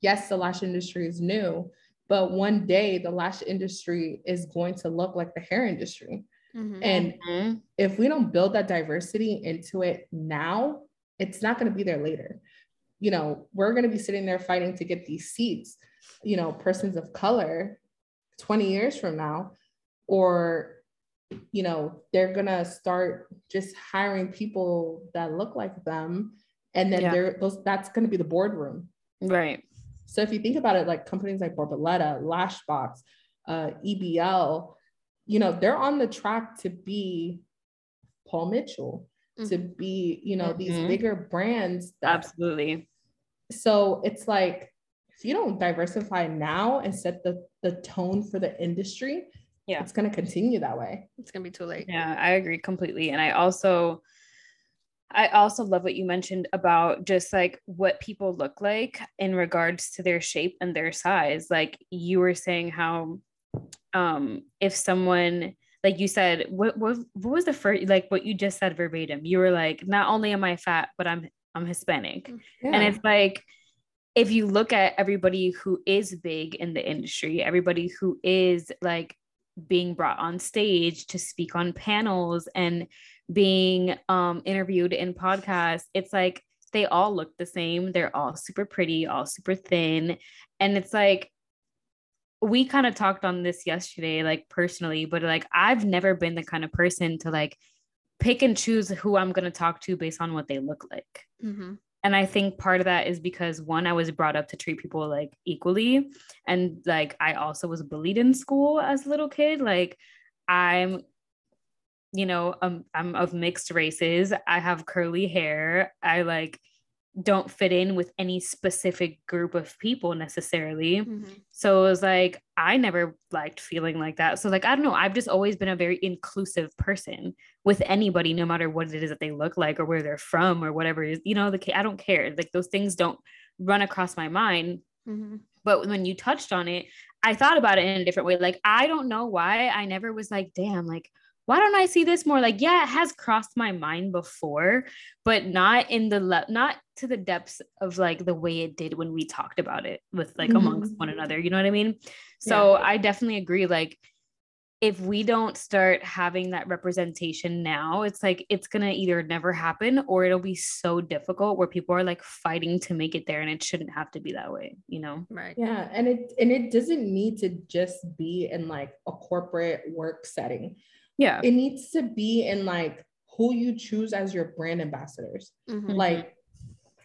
yes, the lash industry is new, but one day the lash industry is going to look like the hair industry. Mm-hmm. And mm-hmm. if we don't build that diversity into it now, it's not going to be there later. You know, we're going to be sitting there fighting to get these seats, you know, persons of color 20 years from now, or, you know, they're going to start just hiring people that look like them. And then yeah. they're those that's going to be the boardroom. Right. So if you think about it, like companies like Borboleta, Lashbox, uh, EBL, you know, they're on the track to be Paul Mitchell, mm-hmm. to be, you know, mm-hmm. these bigger brands. That, Absolutely. So it's like, if you don't diversify now and set the, the tone for the industry, yeah, it's going to continue that way. It's going to be too late. Yeah, I agree completely. And I also, I also love what you mentioned about just like what people look like in regards to their shape and their size. Like you were saying how um if someone like you said what what, what was the first like what you just said verbatim. You were like not only am I fat but I'm I'm Hispanic. Mm, yeah. And it's like if you look at everybody who is big in the industry, everybody who is like being brought on stage to speak on panels and being um, interviewed in podcasts, it's like they all look the same. They're all super pretty, all super thin. And it's like, we kind of talked on this yesterday, like personally, but like I've never been the kind of person to like pick and choose who I'm going to talk to based on what they look like. Mm-hmm. And I think part of that is because one, I was brought up to treat people like equally. And like I also was bullied in school as a little kid. Like I'm you know, um, I'm of mixed races. I have curly hair. I like don't fit in with any specific group of people necessarily. Mm-hmm. So it was like, I never liked feeling like that. So, like, I don't know. I've just always been a very inclusive person with anybody, no matter what it is that they look like or where they're from or whatever it is. You know, the I don't care. Like, those things don't run across my mind. Mm-hmm. But when you touched on it, I thought about it in a different way. Like, I don't know why I never was like, damn, like, why don't I see this more? Like, yeah, it has crossed my mind before, but not in the le- not to the depths of like the way it did when we talked about it with like mm-hmm. amongst one another. You know what I mean? So yeah. I definitely agree. Like, if we don't start having that representation now, it's like it's gonna either never happen or it'll be so difficult where people are like fighting to make it there, and it shouldn't have to be that way. You know? Right. Yeah, and it and it doesn't need to just be in like a corporate work setting yeah. It needs to be in like who you choose as your brand ambassadors. Mm-hmm. Like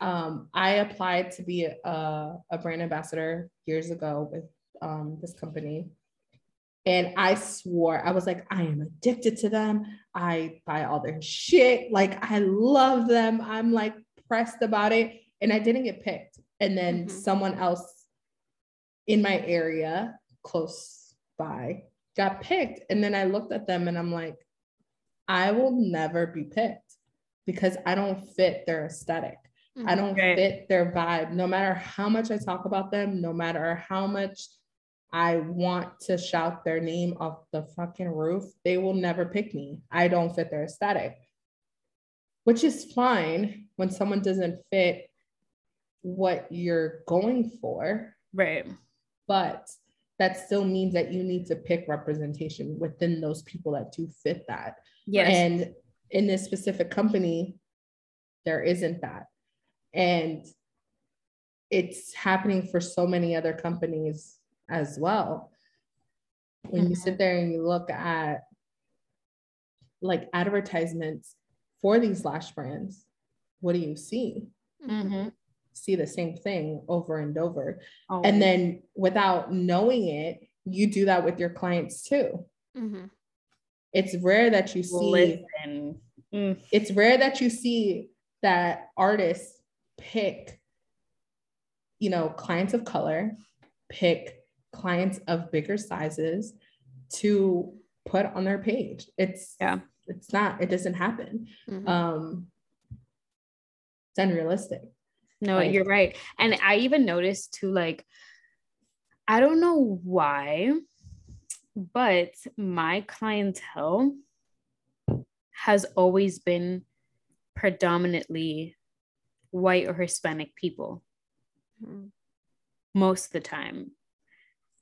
um, I applied to be a, a brand ambassador years ago with um, this company. And I swore, I was like, I am addicted to them. I buy all their shit. Like, I love them. I'm like pressed about it. And I didn't get picked. And then mm-hmm. someone else in my area close by got picked. And then I looked at them and I'm like, I will never be picked because I don't fit their esthetic mm-hmm. I don't fit their vibe. No matter how much I talk about them, no matter how much I want to shout their name off the fucking roof, they will never pick me. I don't fit their aesthetic, which is fine when someone doesn't fit what you're going for. Right. But that still means that you need to pick representation within those people that do fit that. Yes. And in this specific company, there isn't that. And it's happening for so many other companies as well. When mm-hmm. you sit there and you look at like advertisements for these lash brands, what do you see? Mm-hmm. See the same thing over and over. Oh. And then without knowing it, you do that with your clients too. Mm-hmm. It's rare that you see. Mm. It's rare that you see that artists pick, you know, clients of color, pick clients of bigger sizes to put on their page. It's yeah, it's not, it doesn't happen. Mm-hmm. Um it's unrealistic. No, like, you're right. And I even noticed too, like, I don't know why, but my clientele has always been predominantly white or Hispanic people mm-hmm. most of the time.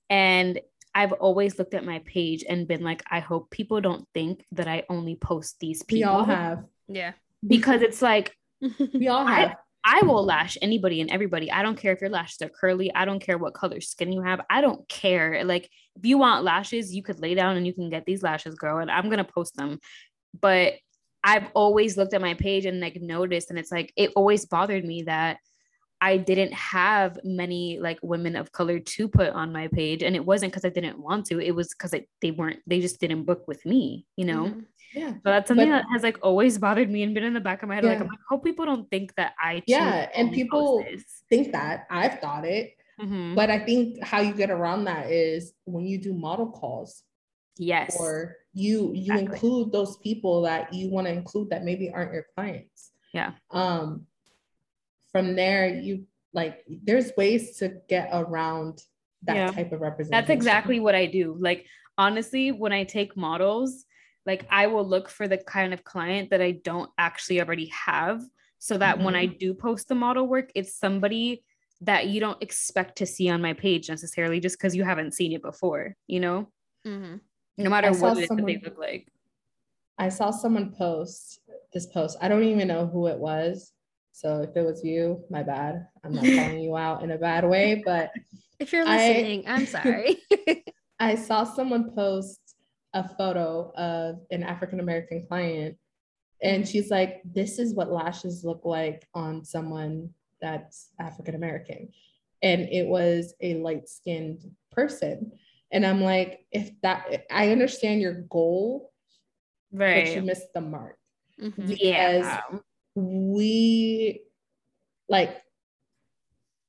And I've always looked at my page and been like, I hope people don't think that I only post these people. We all have. Yeah. Because it's like, (laughs) we all have. I, will lash anybody and everybody. I don't care if your lashes are curly. I don't care what color skin you have. I don't care. Like, if you want lashes, you could lay down and you can get these lashes, girl. And I'm going to post them. But I've always looked at my page and like noticed, and it's like, it always bothered me that I didn't have many like women of color to put on my page. And it wasn't because I didn't want to, it was because they weren't, they just didn't book with me, you know? Mm-hmm. Yeah. So that's something but, that has like always bothered me and been in the back of my head. Yeah. Like, I'm like, hope people don't think that I, yeah. And people think that I've thought it. Mm-hmm. But I think how you get around that is when you do model calls. Yes. Or you you exactly. include those people that you want to include that maybe aren't your clients. Yeah. Um from there you like there's ways to get around that yeah. type of representation. That's exactly what I do. Like honestly, when I take models, like I will look for the kind of client that I don't actually already have so that mm-hmm. when I mm-hmm. do post the model work, it's somebody that you don't expect to see on my page necessarily just because you haven't seen it before, you know? Mm-hmm. No matter what someone, they look like. I saw someone post this post. I don't even know who it was. So if it was you, my bad. I'm not (laughs) calling you out in a bad way, but if you're listening, I, I'm sorry. (laughs) I saw someone post a photo of an African American client. And she's like, this is what lashes look like on someone that's African American. And it was a light skinned person. And I'm like, if that, I understand your goal, right. but you missed the mark. Mm-hmm. Because yeah. we, like,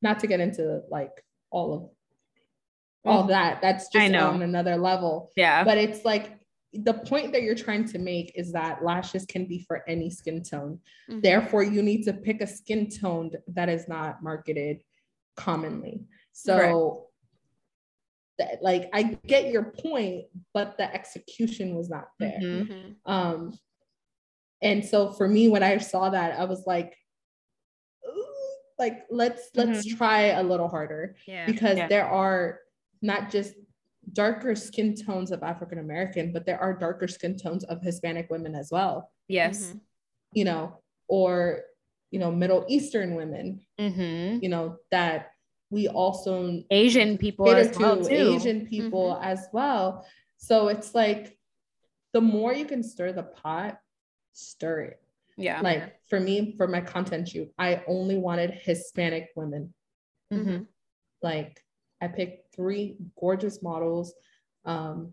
not to get into like all of all that. That's just on another level. Yeah. But it's like the point that you're trying to make is that lashes can be for any skin tone. Mm-hmm. Therefore, you need to pick a skin tone that is not marketed commonly. So, that, like, I get your point, but the execution was not there. Mm-hmm. mm-hmm. Um, and so for me, when I saw that, I was like, like let's let's mm-hmm. try a little harder yeah. because yeah. there are not just darker skin tones of African American, but there are darker skin tones of Hispanic women as well. Yes. Mm-hmm. You know, or, you know, Middle Eastern women, mm-hmm. you know, that we also Asian people as well too. Asian people mm-hmm. as well. So it's like the more you can stir the pot, stir it. Yeah. Like for me, for my content shoot, I only wanted Hispanic women. Mm-hmm. Like I picked three gorgeous models, um,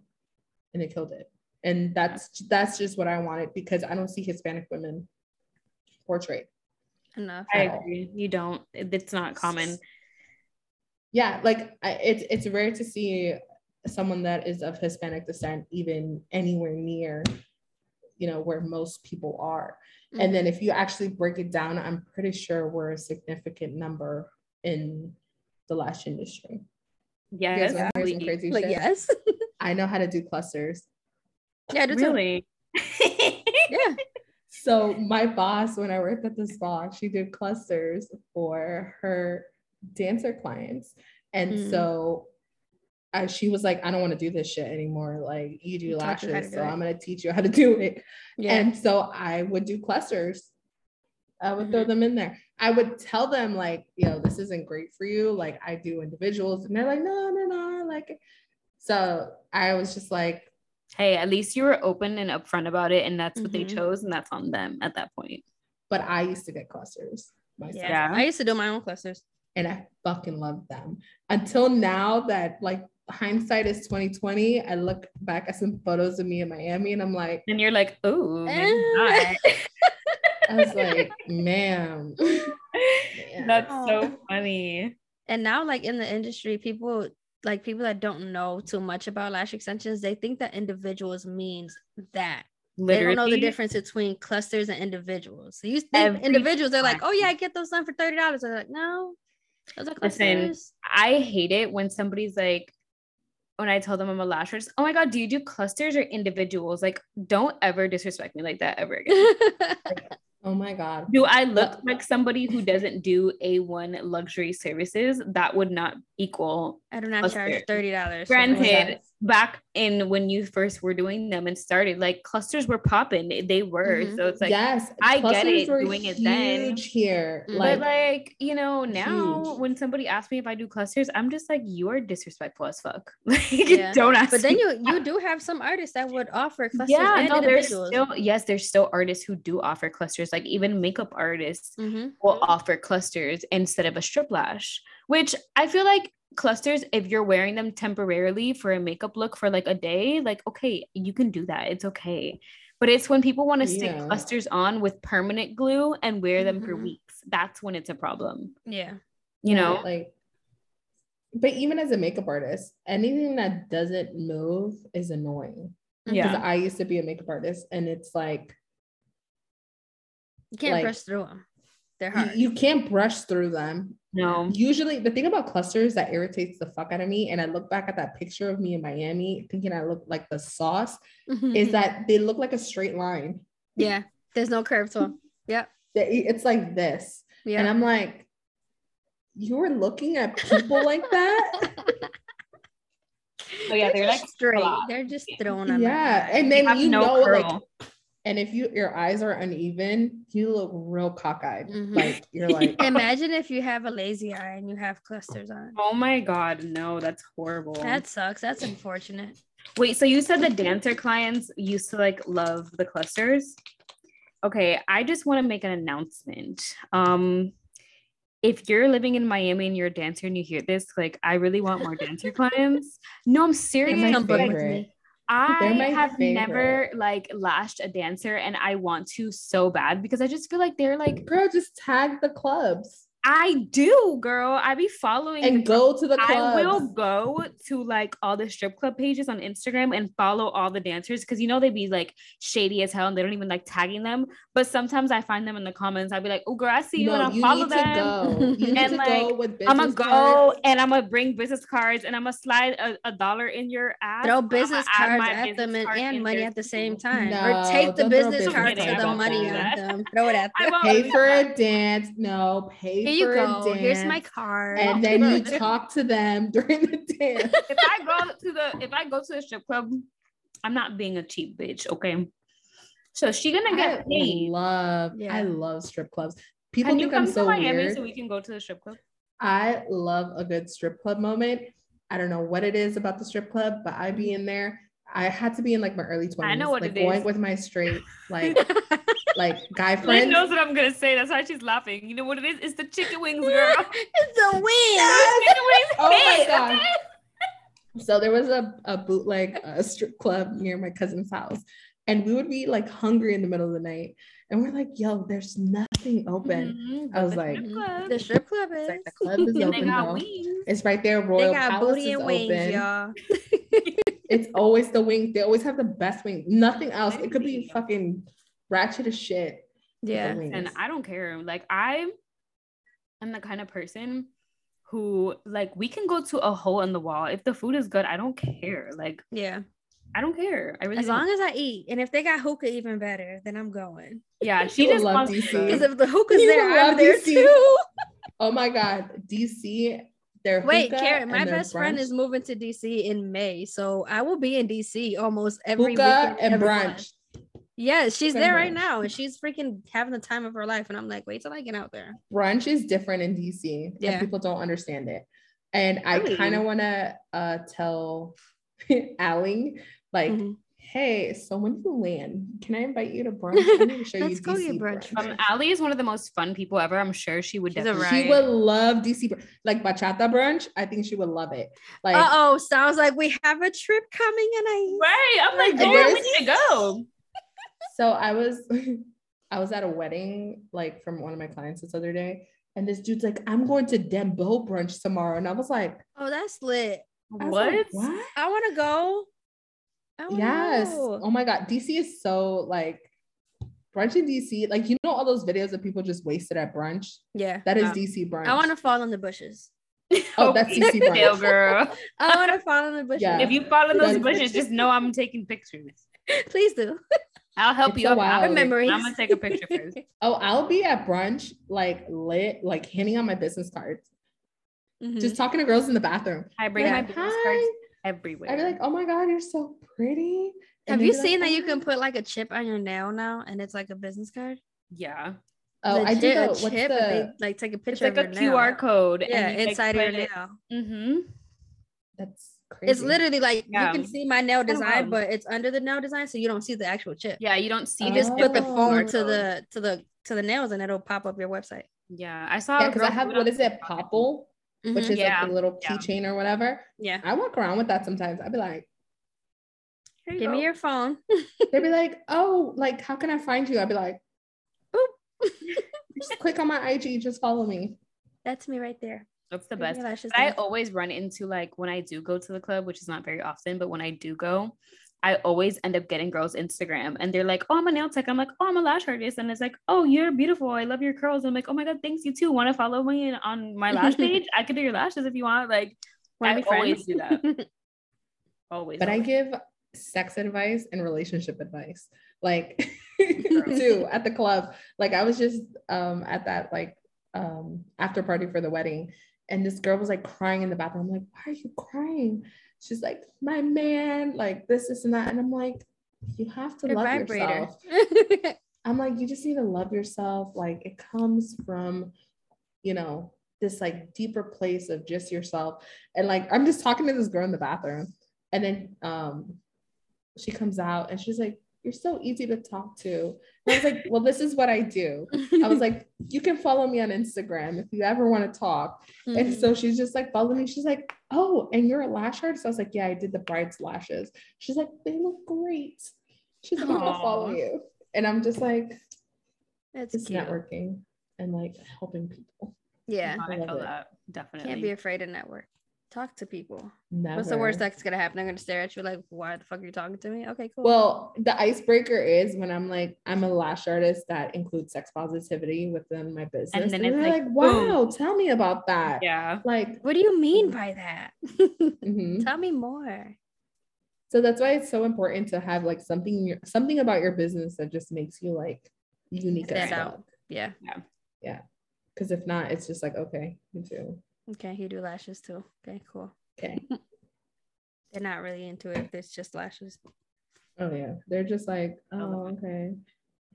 and it killed it. And that's that's just what I wanted because I don't see Hispanic women portrayed enough. I agree. You don't. It's not common. Yeah, like I, it's it's rare to see someone that is of Hispanic descent even anywhere near, you know, where most people are. Mm-hmm. And then if you actually break it down, I'm pretty sure we're a significant number in the lash industry. Yes. crazy like, yes. (laughs) I know how to do clusters. Yeah, really. (laughs) yeah. So my boss, when I worked at the spa, she did clusters for her dancer clients. And mm. so I, she was like, I don't want to do this shit anymore. Like you do lashes, so I'm gonna teach you how to do it. Yeah. And so I would do clusters. I would mm-hmm. throw them in there. I would tell them like, you know, this isn't great for you. Like I do individuals, and they're like, no, no, no, like. So I was just like, hey, at least you were open and upfront about it, and that's what mm-hmm. they chose, and that's on them at that point. But I used to get clusters myself. Yeah, I used to do my own clusters, and I fucking loved them until now that like hindsight is 2020 i look back at some photos of me in miami and i'm like and you're like oh (laughs) i was like ma'am (laughs) that's so funny and now like in the industry people like people that don't know too much about lash extensions they think that individuals means that Literally. They don't know the difference between clusters and individuals. So you think Every individuals, they're like, oh yeah, I get those done for $30. They're like, no, those are clusters. Listen, I hate it when somebody's like, when I tell them I'm a lash artist, oh my god, do you do clusters or individuals? Like, don't ever disrespect me like that ever again. (laughs) like, oh my god. Do I look like somebody who doesn't do A1 luxury services? That would not equal. I do not cluster. charge thirty dollars. Granted, back in when you first were doing them and started, like clusters were popping. They were. Mm-hmm. So it's like yes, I get it doing it then. here. Like, but like, you know, now huge. when somebody asks me if I do clusters, I'm just like, you are disrespectful as fuck. (laughs) like yeah. don't ask. But then you you do have some artists that would offer clusters. Yeah, no, there's still yes, there's still artists who do offer clusters. Like even makeup artists mm-hmm. will offer clusters instead of a strip lash, which I feel like clusters if you're wearing them temporarily for a makeup look for like a day like okay you can do that it's okay. But it's when people want to stick yeah. clusters on with permanent glue and wear them mm-hmm. for weeks that's when it's a problem. Yeah. You know? Like but even as a makeup artist anything that doesn't move is annoying. Yeah because i used to be a makeup artist and it's like you can't like, brush through them they're hard. You, you can't brush through them. No. Usually, the thing about clusters that irritates the fuck out of me, and I look back at that picture of me in Miami thinking I look like the sauce, mm-hmm. is that they look like a straight line. Yeah. There's no curve to them. Yep. It's like this. Yeah. And I'm like, you were looking at people like that? (laughs) Oh yeah, they're, they're like straight. They're just thrown on. Yeah, and then you no know, curl. like and if you your eyes are uneven, you look real cockeyed. Mm-hmm. Like you're like (laughs) imagine if you have a lazy eye and you have clusters on. Oh my god, no, that's horrible. That sucks. That's unfortunate. Wait, so you said the dancer clients used to like love the clusters? Okay, I just want to make an announcement. Um if you're living in Miami and you're a dancer and you hear this, like I really want more dancer (laughs) clients. No, I'm serious. Like, I have favorite. never like lashed a dancer and I want to so bad because I just feel like they're like girl just tag the clubs. I do, girl. I be following and go to the clubs. I will go to like all the strip club pages on Instagram and follow all the dancers because you know they be like shady as hell and they don't even like tagging them. But sometimes I find them in the comments. I'll be like, "Oh, girl, I see you," no, and I'll follow them. and like, go I'm gonna go and I'm gonna bring business cards and I'm gonna slide a, a dollar in your ass. Throw business cards at them and, and money at the same time, no, or take the business cards to the money at them. Throw it at them. Pay for a dance. No, pay here you go. Here's my card. And then you (laughs) talk to them (laughs) during the dance. if I go to the if I go to the strip club, I'm not being a cheap bitch, okay? So she gonna get I paid. Love, yeah. I love strip clubs. People can think I'm so Miami weird. so we can go to the strip club. I love a good strip club moment. I don't know what it is about the strip club, but I be in there. I had to be in like my early 20s. I know what like it going is. with my straight like (laughs) like guy friends. Lynn knows what I'm gonna say. That's why she's laughing. You know what it is? It's the chicken wings, (laughs) girl. it's the wings. Yes. Chicken wings. (laughs) Oh my god. so there was a, a bootleg uh, strip club near my cousin's house, and we would be like hungry in the middle of the night, and we're like, "Yo, there's nothing open." Mm-hmm. I was like, "The strip club is." Like, the club is open. It's right there. Royal they got Palace booty and wings, open. y'all. It's always the wing. They always have the best wing. Nothing else. It could be fucking ratchet as shit. Yeah. And I don't care. Like I am the kind of person who like we can go to a hole in the wall. If the food is good, I don't care. Like yeah. I don't care. I really as long as I eat, and if they got hookah, even better. Then I'm going. Yeah, (laughs) she just loves DC because if the hookah's you there, I'm there DC. too. (laughs) oh my god, DC. Their wait, Karen. My best brunch. friend is moving to DC in May, so I will be in DC almost every hookah and every brunch. Yeah, she's there right now and she's freaking having the time of her life. And I'm like, wait till I get out there. Brunch is different in DC. Yeah. people don't understand it. And I kind of want to uh, tell (laughs) Allie, like, mm-hmm hey, so when you land, can I invite you to brunch? I need to (laughs) show Let's you go DC get brunch. brunch. Um, Allie is one of the most fun people ever. I'm sure she would She's definitely. She would love DC brunch. like bachata brunch. I think she would love it. Like, uh oh, sounds like we have a trip coming, and I right. I'm like, go, we need to go. So I was, (laughs) I was at a wedding like from one of my clients this other day, and this dude's like, I'm going to Dembow brunch tomorrow, and I was like, oh, that's lit. What? Like, what? I want to go. Oh, yes. No. Oh my God. DC is so like brunch in DC. Like, you know, all those videos of people just wasted at brunch? Yeah. That is DC brunch. I want to fall in the bushes. (laughs) Oh, that's DC (laughs) brunch. girl. (laughs) I want to fall in the bushes. Yeah. If you fall in those bushes, just know I'm taking pictures. Please do. I'll help it's you up. Wild. Memories. I'm gonna take a picture first. oh, I'll be at brunch, like lit, like handing out my business cards. Mm-hmm. Just talking to girls in the bathroom. I bring like, my business Hi. cards everywhere. I'd be like, oh my God, you're so pretty. And Have you seen like, that you can put like a chip on your nail now and it's like a business card? Yeah. Oh, Legit, I did a, what's chip, the... they like take a picture. It's like a QR nail. code. Yeah, inside like, of your nail. Mm-hmm. That's crazy. It's literally like yeah. you can see my nail design, but it's under the nail design, so you don't see the actual chip. Yeah, you don't see. You just put the phone to the to the to the nails, and it'll pop up your website. Yeah, I saw. Yeah, because I have what is it, Popl? Mm-hmm. which is yeah. like a little keychain yeah. or whatever. Yeah. I walk around with that sometimes. I'd be like, Give go. me your phone. (laughs) They'd be like, oh, like, how can I find you? I'd be like, oop. (laughs) just click on my IG, just follow me. That's me right there. That's the best. I always run into like when I do go to the club, which is not very often, but when I do go, I always end up getting girls Instagram and they're like, oh, I'm a nail tech. I'm like, oh, I'm a lash artist. And it's like, oh, you're beautiful. I love your curls. I'm like, oh my God, thanks. You too. Want to follow me on my lash (laughs) page? I could do your lashes if you want. Like, I always do that. (laughs) always. But always. I give sex advice and relationship advice, like, (laughs) too, at the club. Like, I was just um, at that, like, um, after party for the wedding. And this girl was like crying in the bathroom. I'm like, why are you crying? She's like, my man, like this, this, and that. And I'm like, you have to Your love vibrator. yourself. (laughs) I'm like, you just need to love yourself. Like it comes from, you know, this like deeper place of just yourself. And like, I'm just talking to this girl in the bathroom. And then um she comes out and she's like, you're so easy to talk to. And I was like, well, this is what I do. I was like, (laughs) you can follow me on Instagram if you ever want to talk. Mm-hmm. And so she's just like, follow me. She's like, oh, and you're a lash artist? I was like, yeah, I did the bride's lashes. She's like, they look great. She's like, I'll follow you. And I'm just like, it's cute. networking and like helping people. Yeah. I, I feel that. Definitely. Can't be afraid to network talk to people. Never. What's the worst that's gonna happen? I'm gonna stare at you like, why the fuck are you talking to me? Okay, cool. Well, the icebreaker is when I'm like, I'm a lash artist that includes sex positivity within my business. And then and it's like, like wow, tell me about that. Yeah. Like, what do you mean by that? mm-hmm. Tell me more. So that's why it's so important to have like something something about your business that just makes you like unique as out. Yeah. Yeah. Yeah. Because if not, it's just like, okay, me too. Okay, you do lashes too. Okay, cool. Okay. (laughs) They're not really into it it's just lashes. Oh yeah. They're just like, oh, okay.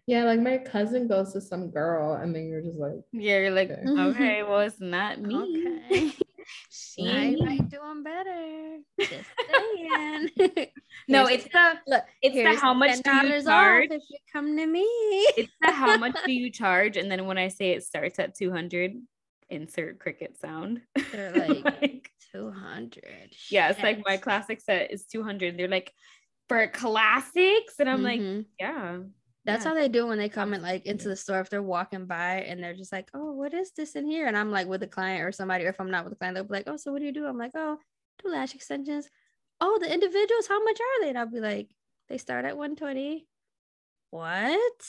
Yeah, like my cousin goes to some girl, and then you're just like, yeah, you're like, okay, okay (laughs) well, it's not me. Okay. (laughs) she might doing better. Just saying. no, it's the look. It's the how much do you charge if you come to me. it's the how much do you charge, and then when I say it starts at two hundred, insert cricket sound. They're (laughs) like, like 200. Yeah, it's like my classic set is 200. They're like, for classics. And I'm mm-hmm. like, yeah. That's yeah. how they do when they come in like into the store if they're walking by and they're just like, oh, what is this in here? And I'm like with a client or somebody, or if I'm not with a client, they'll be like, oh, so what do you do? I'm like, oh, do lash extensions. Oh, the individuals, how much are they? And I'll be like, they start at 120. What?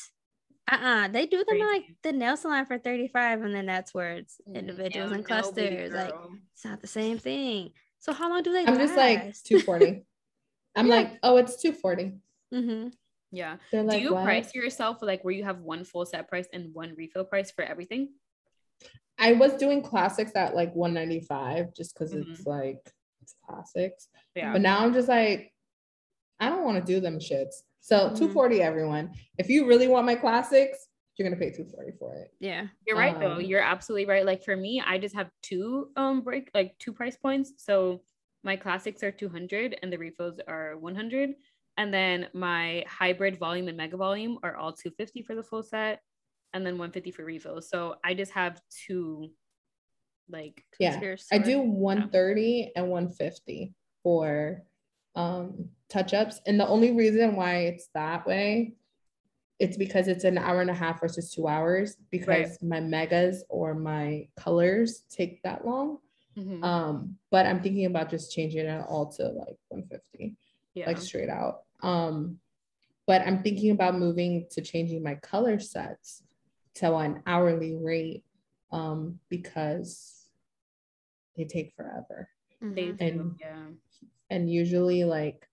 Uh-uh they do them like the nail salon for 35 and then that's where it's mm, individuals and clusters like it's not the same thing so how long do they i'm last? just like 240 (laughs) i'm yeah. like oh it's 240 mm-hmm. yeah like, do you what? price yourself like where you have one full set price and one refill price for everything i was doing classics at like 195 just because mm-hmm. it's like it's classics yeah but now i'm just like i don't want to do them shits So mm-hmm. 240 everyone. If you really want my classics, you're gonna pay 240 for it. Yeah. You're right um, though. You're absolutely right. Like for me, I just have two um break like two price points. So my classics are 200 and the refills are 100. And then my hybrid volume and mega volume are all 250 for the full set and then 150 for refills. So I just have two like yeah. I do 130 yeah. and 150 for um touch-ups. And the only reason why it's that way it's because it's an hour and a half versus two hours because right. my megas or my colors take that long. Mm-hmm. Um, but I'm thinking about just changing it all to like 150, yeah. like straight out. Um, but I'm thinking about moving to changing my color sets to an hourly rate um, because they take forever. They do, and, yeah. And usually, like,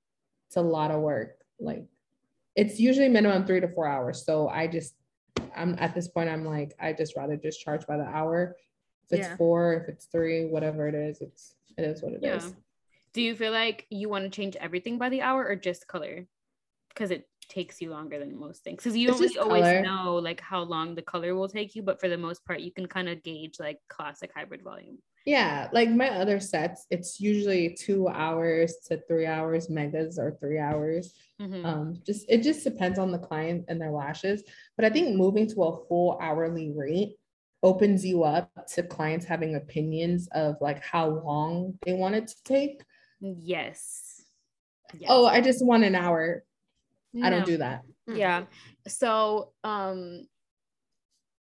it's a lot of work. Like, it's usually minimum three to four hours. So I just, I'm at this point, I'm like, I just rather just charge by the hour if it's yeah. four, if it's three, whatever it is, it's it is what it yeah. is. Do you feel like you want to change everything by the hour or just color? Because it takes you longer than most things. Because you don't really always know like how long the color will take you, but for the most part, you can kind of gauge like classic hybrid volume. Yeah, like my other sets, it's usually two hours to three hours megas or three hours. Mm-hmm. Um, just it just depends on the client and their lashes. But I think moving to a full hourly rate opens you up to clients having opinions of like how long they want it to take. Yes. yes. Oh, I just want an hour. No. I don't do that. Yeah. So, um,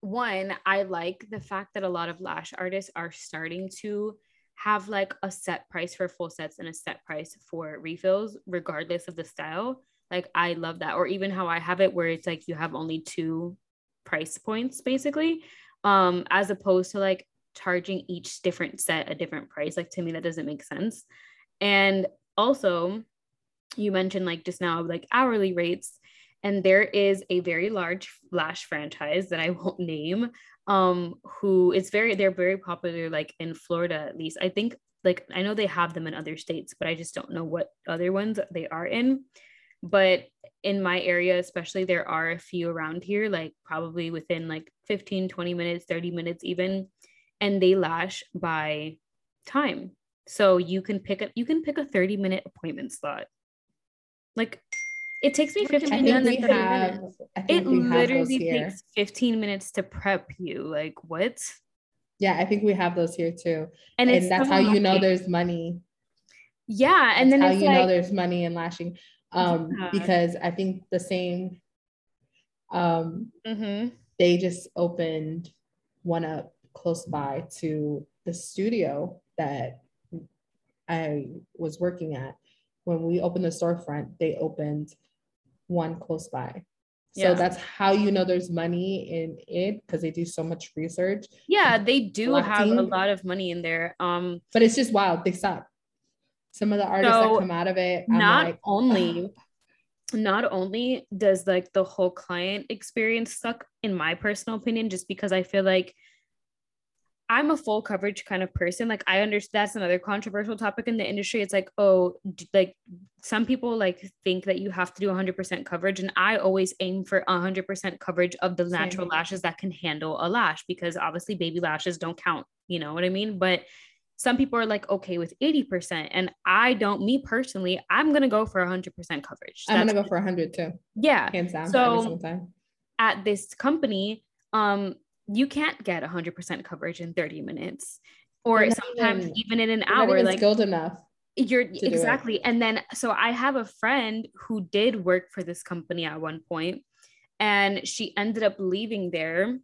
one, I like the fact that a lot of lash artists are starting to have like a set price for full sets and a set price for refills, regardless of the style. Like, I love that. Or even how I have it, where it's like you have only two price points basically um as opposed to like charging each different set a different price like to me that doesn't make sense and also you mentioned like just now like hourly rates and there is a very large lash franchise that i won't name um who is very they're very popular like in florida at least. I think like i know they have them in other states but i just don't know what other ones they are in. But in my area especially there are a few around here like probably within like 15 20 minutes 30 minutes even. And they lash by time. So you can pick a you can pick a 30 minute appointment slot. Like it takes me 15 minutes, have, it literally takes 15 minutes to prep you like what yeah i think we have those here too and, and that's so how you know there's money yeah and that's then how you like, know there's money in lashing um, yeah. because I think the same. Um, mm-hmm. They just opened one up close by to the studio that I was working at. When we opened the storefront, they opened one close by. So yeah. that's how you know there's money in it because they do so much research. Yeah, they do collecting. have a lot of money in there. Um, but it's just wild. They suck some of the artists so that come out of it I'm not like, only not only does like the whole client experience suck in my personal opinion just because i feel like i'm a full coverage kind of person like i understand that's another controversial topic in the industry. It's like oh like some people like think that you have to do 100% coverage and i always aim for 100% coverage of the natural Same. lashes that can handle a lash because obviously baby lashes don't count you know what i mean? But some people are like okay with 80% and i don't me personally i'm gonna go for 100% coverage. I'm gonna go for 100 too. Yeah hands down so at this company um you can't get 100% coverage in 30 minutes or sometimes even, even in an hour like skilled enough you're exactly and then so i have a friend who did work for this company at one point and she ended up leaving there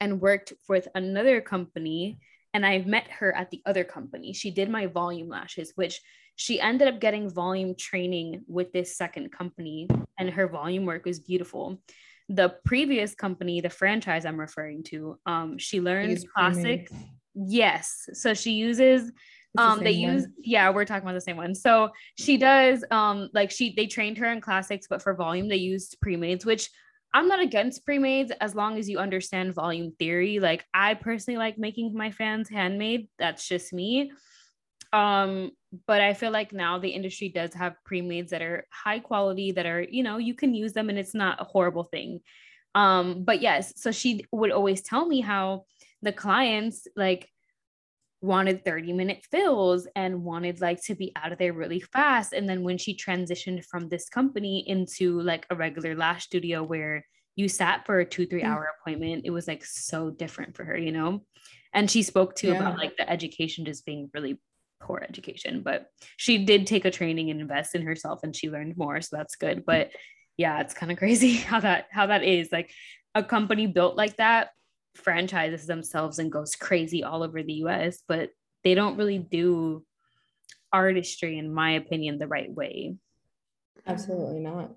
and worked with another company and I've met her at the other company. She did my volume lashes, which she ended up getting volume training with this second company, and her volume work was beautiful. The previous company, the franchise I'm referring to, um, she learns classic. Yes, so she uses um they use one. yeah we're talking about the same one so she does um like she they trained her in classics but for volume they used pre-mades which I'm not against pre-mades as long as you understand volume theory. Like I personally like making my fans handmade. That's just me. Um, but I feel like now the industry does have pre-mades that are high quality, that are, you know, you can use them and it's not a horrible thing. Um, but yes, so she would always tell me how the clients like wanted 30 minute fills and wanted like to be out of there really fast. And then when she transitioned from this company into like a regular lash studio where you sat for a two, three mm. hour appointment, it was like so different for her, you know? And she spoke to yeah. about like the education just being really poor education, but she did take a training and invest in herself and she learned more. So that's good. But yeah, it's kind of (laughs) crazy how that how that is. Like a company built like that franchises themselves and goes crazy all over the US, but they don't really do artistry, in my opinion, the right way. Absolutely not.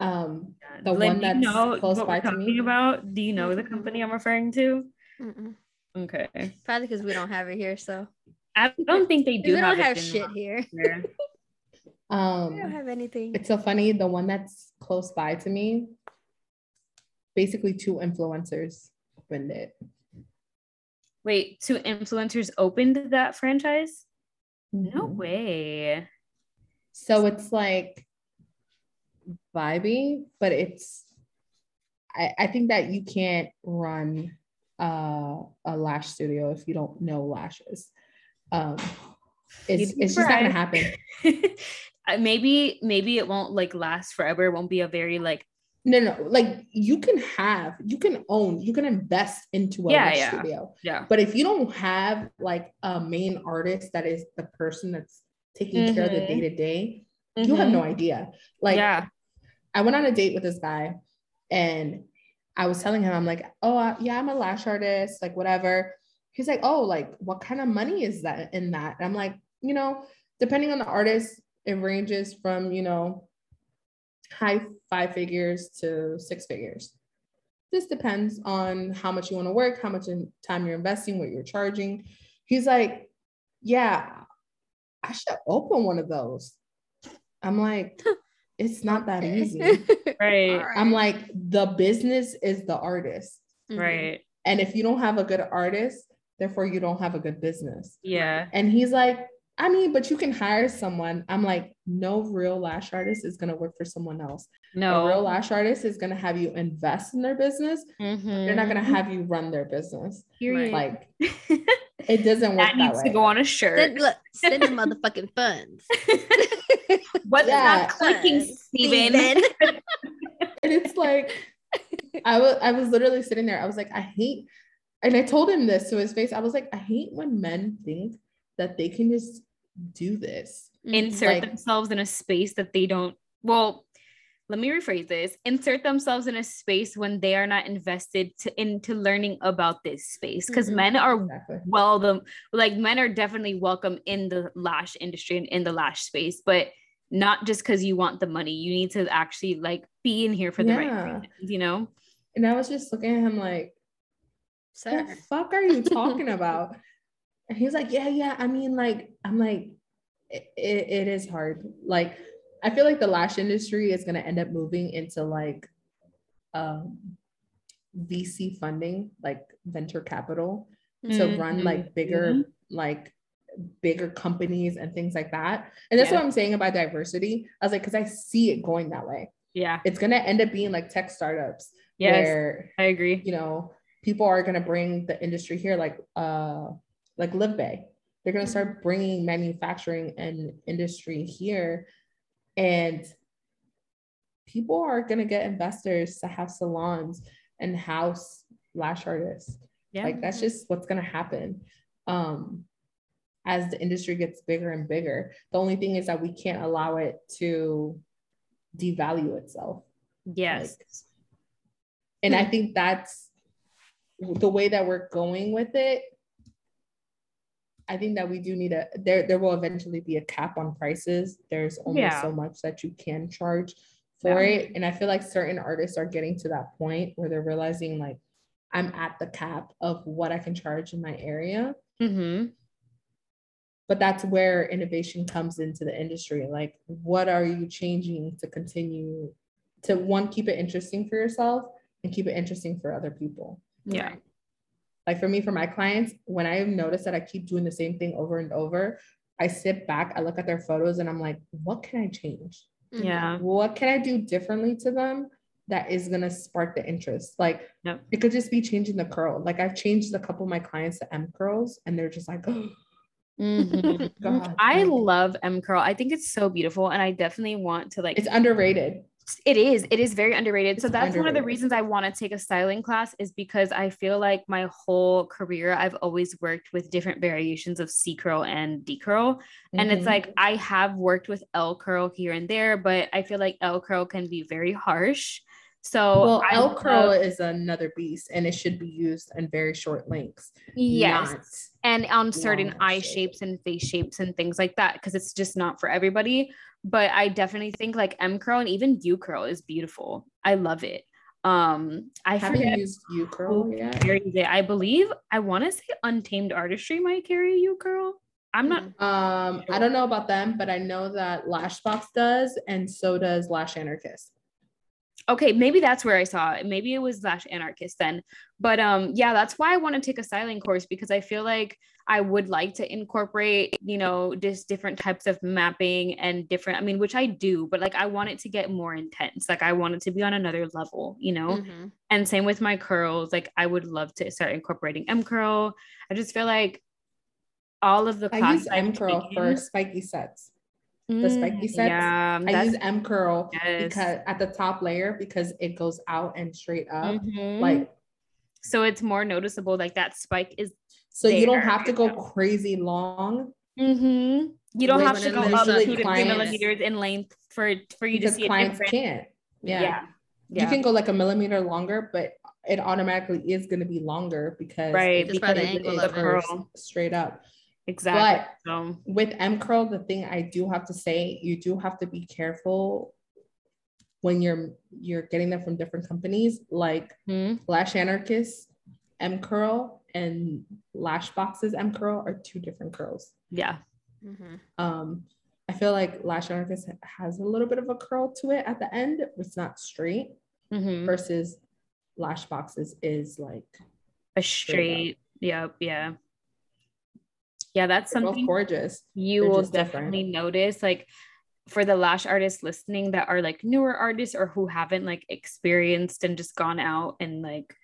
Um, the Lynn, one that's you know close what by we're talking about. Do you know the company I'm referring to? Mm-mm. Okay. Probably because we don't have it here, so I don't think they do. We don't have shit here. (laughs) um, we don't have anything. It's so funny. The one that's close by to me, basically, two influencers opened it. Wait, two influencers opened that franchise? Mm-hmm. No way. So it's like vibey, but it's I, I think that you can't run uh, a lash studio if you don't know lashes. Um, it's it's just not gonna happen. (laughs) maybe maybe it won't like last forever. It won't be a very like no no like you can have you can own you can invest into a yeah, yeah. studio yeah but if you don't have like a main artist that is the person that's taking mm-hmm. care of the day to day you have no idea like yeah i went on a date with this guy and i was telling him i'm like oh yeah i'm a lash artist like whatever he's like oh like what kind of money is that in that and i'm like you know depending on the artist it ranges from you know high five figures to six figures. This depends on how much you want to work, how much time you're investing, what you're charging. He's like, Yeah, I should open one of those. I'm like, (laughs) It's not that easy. (laughs) right. I'm like, The business is the artist. Mm-hmm. Right. And if you don't have a good artist, therefore you don't have a good business. Yeah. And he's like, I mean, but you can hire someone. I'm like, no real lash artist is going to work for someone else. No. A real lash artist is going to have you invest in their business. Mm-hmm. They're not going to have you run their business. Period. Like, (laughs) it doesn't work that, that needs way. to go on a shirt. Send, look, send the motherfucking (laughs) funds. What's yeah. not clicking, Steven? (laughs) and it's like, I was, I was literally sitting there. I was like, I hate, and I told him this to his face. I was like, I hate when men think that they can just do this insert like, themselves in a space that they don't well let me rephrase this insert themselves in a space when they are not invested to, into learning about this space because mm-hmm. men are exactly. well the like men are definitely welcome in the lash industry and in the lash space but not just because you want the money you need to actually like be in here for the yeah. right reasons you know and i was just looking at him like Sir. what the fuck are you talking (laughs) about and he's like yeah yeah i mean like i'm like it, it is hard. Like I feel like the lash industry is going to end up moving into like um, VC funding, like venture capital, mm-hmm. to run like bigger, mm-hmm. like bigger companies and things like that. And that's yeah. what I'm saying about diversity. I was like, because I see it going that way. Yeah, it's going to end up being like tech startups. Yes, where, I agree. You know, people are going to bring the industry here, like uh, like Live Bay they're going to start bringing manufacturing and industry here. And people are going to get investors to have salons and house lash artists. Yeah. Like that's just what's going to happen. Um, as the industry gets bigger and bigger. The only thing is that we can't allow it to devalue itself. Yes. Like, and I think that's the way that we're going with it I think that we do need a there there will eventually be a cap on prices. There's only yeah. so much that you can charge for yeah. it. And I feel like certain artists are getting to that point where they're realizing like I'm at the cap of what I can charge in my area. Mm-hmm. But that's where innovation comes into the industry. Like, what are you changing to continue to one, keep it interesting for yourself and keep it interesting for other people? Yeah like for me for my clients when i notice that i keep doing the same thing over and over I sit back, I look at their photos, and I'm like, what can I change? Mm-hmm. Yeah. What can I do differently to them that is gonna spark the interest? Like yep. it could just be changing the curl. Like I've changed a couple of my clients to M curls, and they're just like, oh. Mm-hmm. (laughs) God, I love M curl. I think it's so beautiful, and I definitely want to like. It's underrated. It is. It is very underrated. So that's underrated. one of the reasons I want to take a styling class is because I feel like my whole career I've always worked with different variations of C curl and D curl. Mm-hmm. And it's mm-hmm. like I have worked with L curl here and there, but I feel like L curl can be very harsh. So well, L curl is another beast and it should be used in very short lengths. Yes. And on certain eye shapes. shapes and face shapes and things like that, because it's just not for everybody. But I definitely think like M curl and even U curl is beautiful. I love it. Um, I haven't forget used U curl yet. I believe I want to say Untamed Artistry might carry U curl. I'm not. Um, I don't know about them, but I know that Lashbox does, and so does Lash Anarchist okay maybe that's where i saw it. Maybe it was Lash Anarchist then. But um yeah that's why i want to take a styling course because i feel like i would like to incorporate you know just different types of mapping and different i mean which i do but like i want it to get more intense. Like i want it to be on another level you know? Mm-hmm. and same with my curls. Like i would love to start incorporating m curl. I just feel like all of the I use M curl for spiky sets the spiky mm, sets. Yeah, I use M curl yes. because at the top layer because it goes out and straight up. Mm-hmm. Like so it's more noticeable like that spike is so there. you don't have to go crazy long. Mm-hmm. You don't have to go up two to three millimeters in length for for you to see clients can't. Yeah. yeah. yeah. You can go like a millimeter longer, but it automatically is going to be longer because right because by the angle of the straight up. Exactly. But so. with M curl, the thing I do have to say, you do have to be careful when you're you're getting them from different companies, like mm-hmm. Lash Anarchist M curl and Lashbox's M curl are two different curls. Yeah. Mm-hmm. Um, I feel like Lash Anarchist has a little bit of a curl to it at the end. It's not straight. Mm-hmm. Versus Lashbox's is like a straight. straight yep. Yeah yeah that's They're something gorgeous you They're will definitely different. notice like for the lash artists listening that are like newer artists or who haven't like experienced and just gone out and like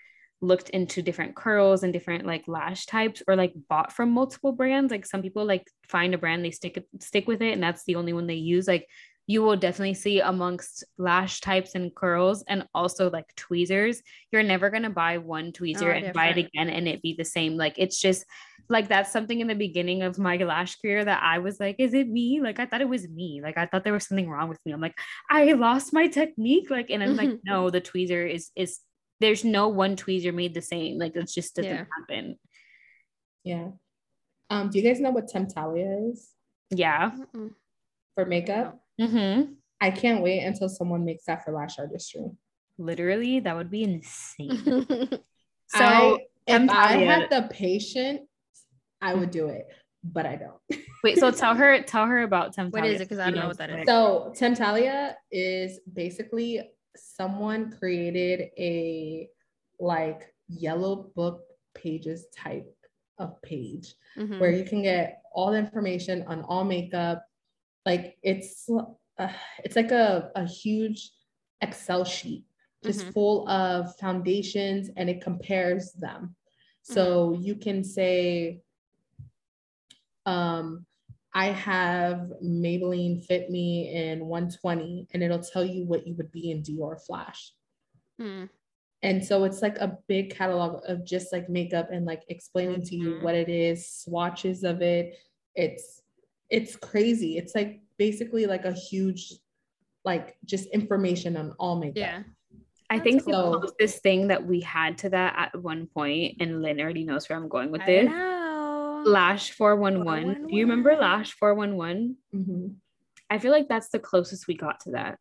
looked into different curls and different like lash types or like bought from multiple brands like some people like find a brand they stick stick with it and that's the only one they use like you will definitely see amongst lash types and curls and also like tweezers. You're never going to buy one tweezer oh, and different. buy it again and it be the same. Like it's just like that's something in the beginning of my lash career that I was like, is it me? Like I thought it was me. Like I thought there was something wrong with me. I'm like, I lost my technique. Like, and I'm like, no, the tweezer is is there's no one tweezer made the same. Like it just doesn't yeah. happen. Yeah. Um, do you guys know what Temptalia is? Yeah. For makeup? Mm-hmm. I can't wait until someone makes that for lash artistry. Literally, that would be insane. (laughs) so I, if I had the patience, I would do it, but I don't. (laughs) Wait, so tell her, tell her about Temptalia. What is it? Because I don't know, know what that is. So Temptalia is basically someone created a like yellow book pages type of page mm-hmm. where you can get all the information on all makeup like it's uh, it's like a, a huge excel sheet just mm-hmm. full of foundations and it compares them so mm-hmm. you can say um I have Maybelline Fit Me in 120, and it'll tell you what you would be in Dior Flash. Mm. And so it's like a big catalog of just like makeup and like explaining mm-hmm. to you mm-hmm. what it is, swatches of it. It's it's crazy. It's like basically like a huge, like just information on all makeup. Yeah. I think cool. the closest thing that we had to that at one point, and Lynn already knows where I'm going with this. Lash 411. Do you remember Lash 411? Mm-hmm. I feel like that's the closest we got to that.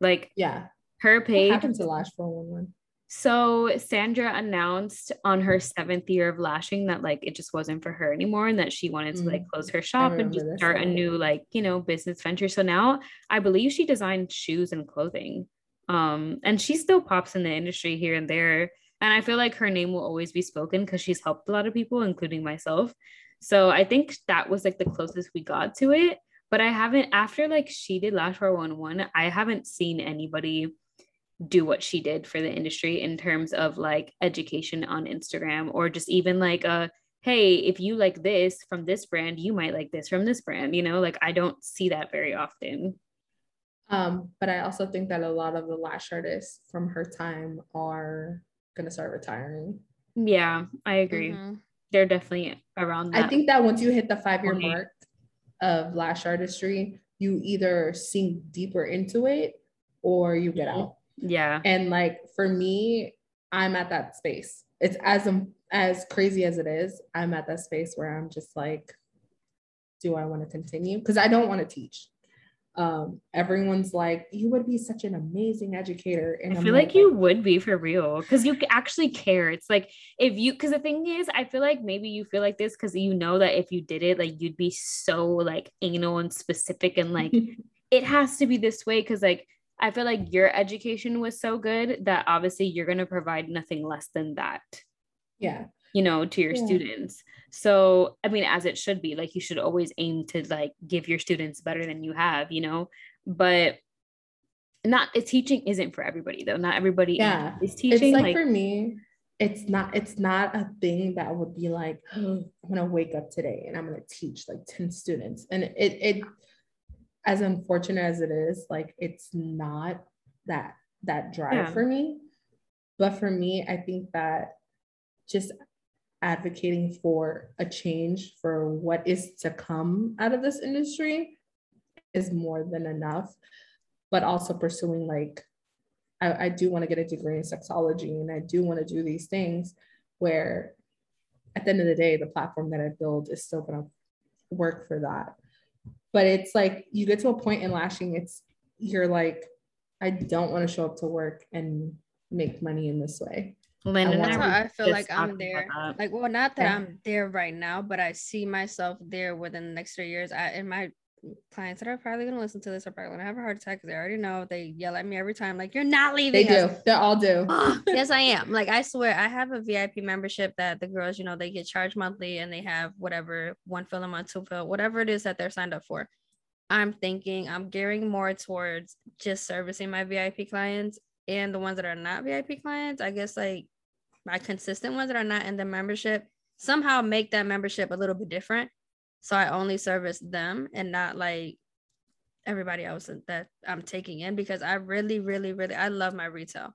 Like, yeah, her page. What happened to Lash 411? So Sandra announced on her seventh year of lashing that like it just wasn't for her anymore and that she wanted to like mm. close her shop and just start a new like, you know, business venture. So now I believe she designed shoes and clothing. Um, and she still pops in the industry here and there. And I feel like her name will always be spoken because she's helped a lot of people, including myself. So I think that was like the closest we got to it. But I haven't after like she did Lash 411, I haven't seen anybody do what she did for the industry in terms of like education on Instagram or just even like a hey, if you like this from this brand, you might like this from this brand, you know, like I don't see that very often. Um, but I also think that a lot of the lash artists from her time are gonna start retiring. Yeah, I agree. Mm-hmm. They're definitely around I think that once you hit the five-year mark of lash artistry, you either sink deeper into it or you get out. Yeah. And like for me, I'm at that space. It's as um, as crazy as it is, I'm at that space where I'm just like, do I want to continue? Because I don't want to teach. Um, everyone's like, you would be such an amazing educator. And I feel like, like, you would be for real because you actually care. It's like if you, because the thing is, I feel like maybe you feel like this because you know that if you did it, like you'd be so like anal and specific and like (laughs) it has to be this way because like I feel like your education was so good that obviously you're going to provide nothing less than that. Yeah. You know, to your yeah. students. So, I mean, as it should be, like you should always aim to like give your students better than you have, you know, but not teaching isn't for everybody though. Not everybody yeah. is teaching. It's like, like for me, it's not it's not a thing that would be like oh, i'm gonna wake up today and i'm gonna teach like 10 students and it it as unfortunate as it is, like it's not that that drive yeah. for me. But for me, I think that just advocating for a change for what is to come out of this industry is more than enough. But also pursuing like I, I do want to get a degree in sexology and I do want to do these things where at the end of the day, the platform that I build is still gonna work for that but it's like you get to a point in lashing it's you're like i don't want to show up to work and make money in this way Lynn that's how I feel like I'm there. Like, well, not that yeah. I'm there right now, but I see myself there within the next three years. I in my clients that are probably gonna listen to this are probably gonna have a heart attack because they already know they yell at me every time, like, you're not leaving. They us. do. They all do. (laughs) Ah, yes, I am. Like, I swear, I have a VIP membership that the girls, you know, they get charged monthly and they have whatever one fill a month, two fill, whatever it is that they're signed up for. I'm thinking I'm gearing more towards just servicing my VIP clients and the ones that are not VIP clients. I guess like my consistent ones that are not in the membership somehow make that membership a little bit different so I only service them and not like everybody else that I'm taking in because I really, really, really, I love my retail.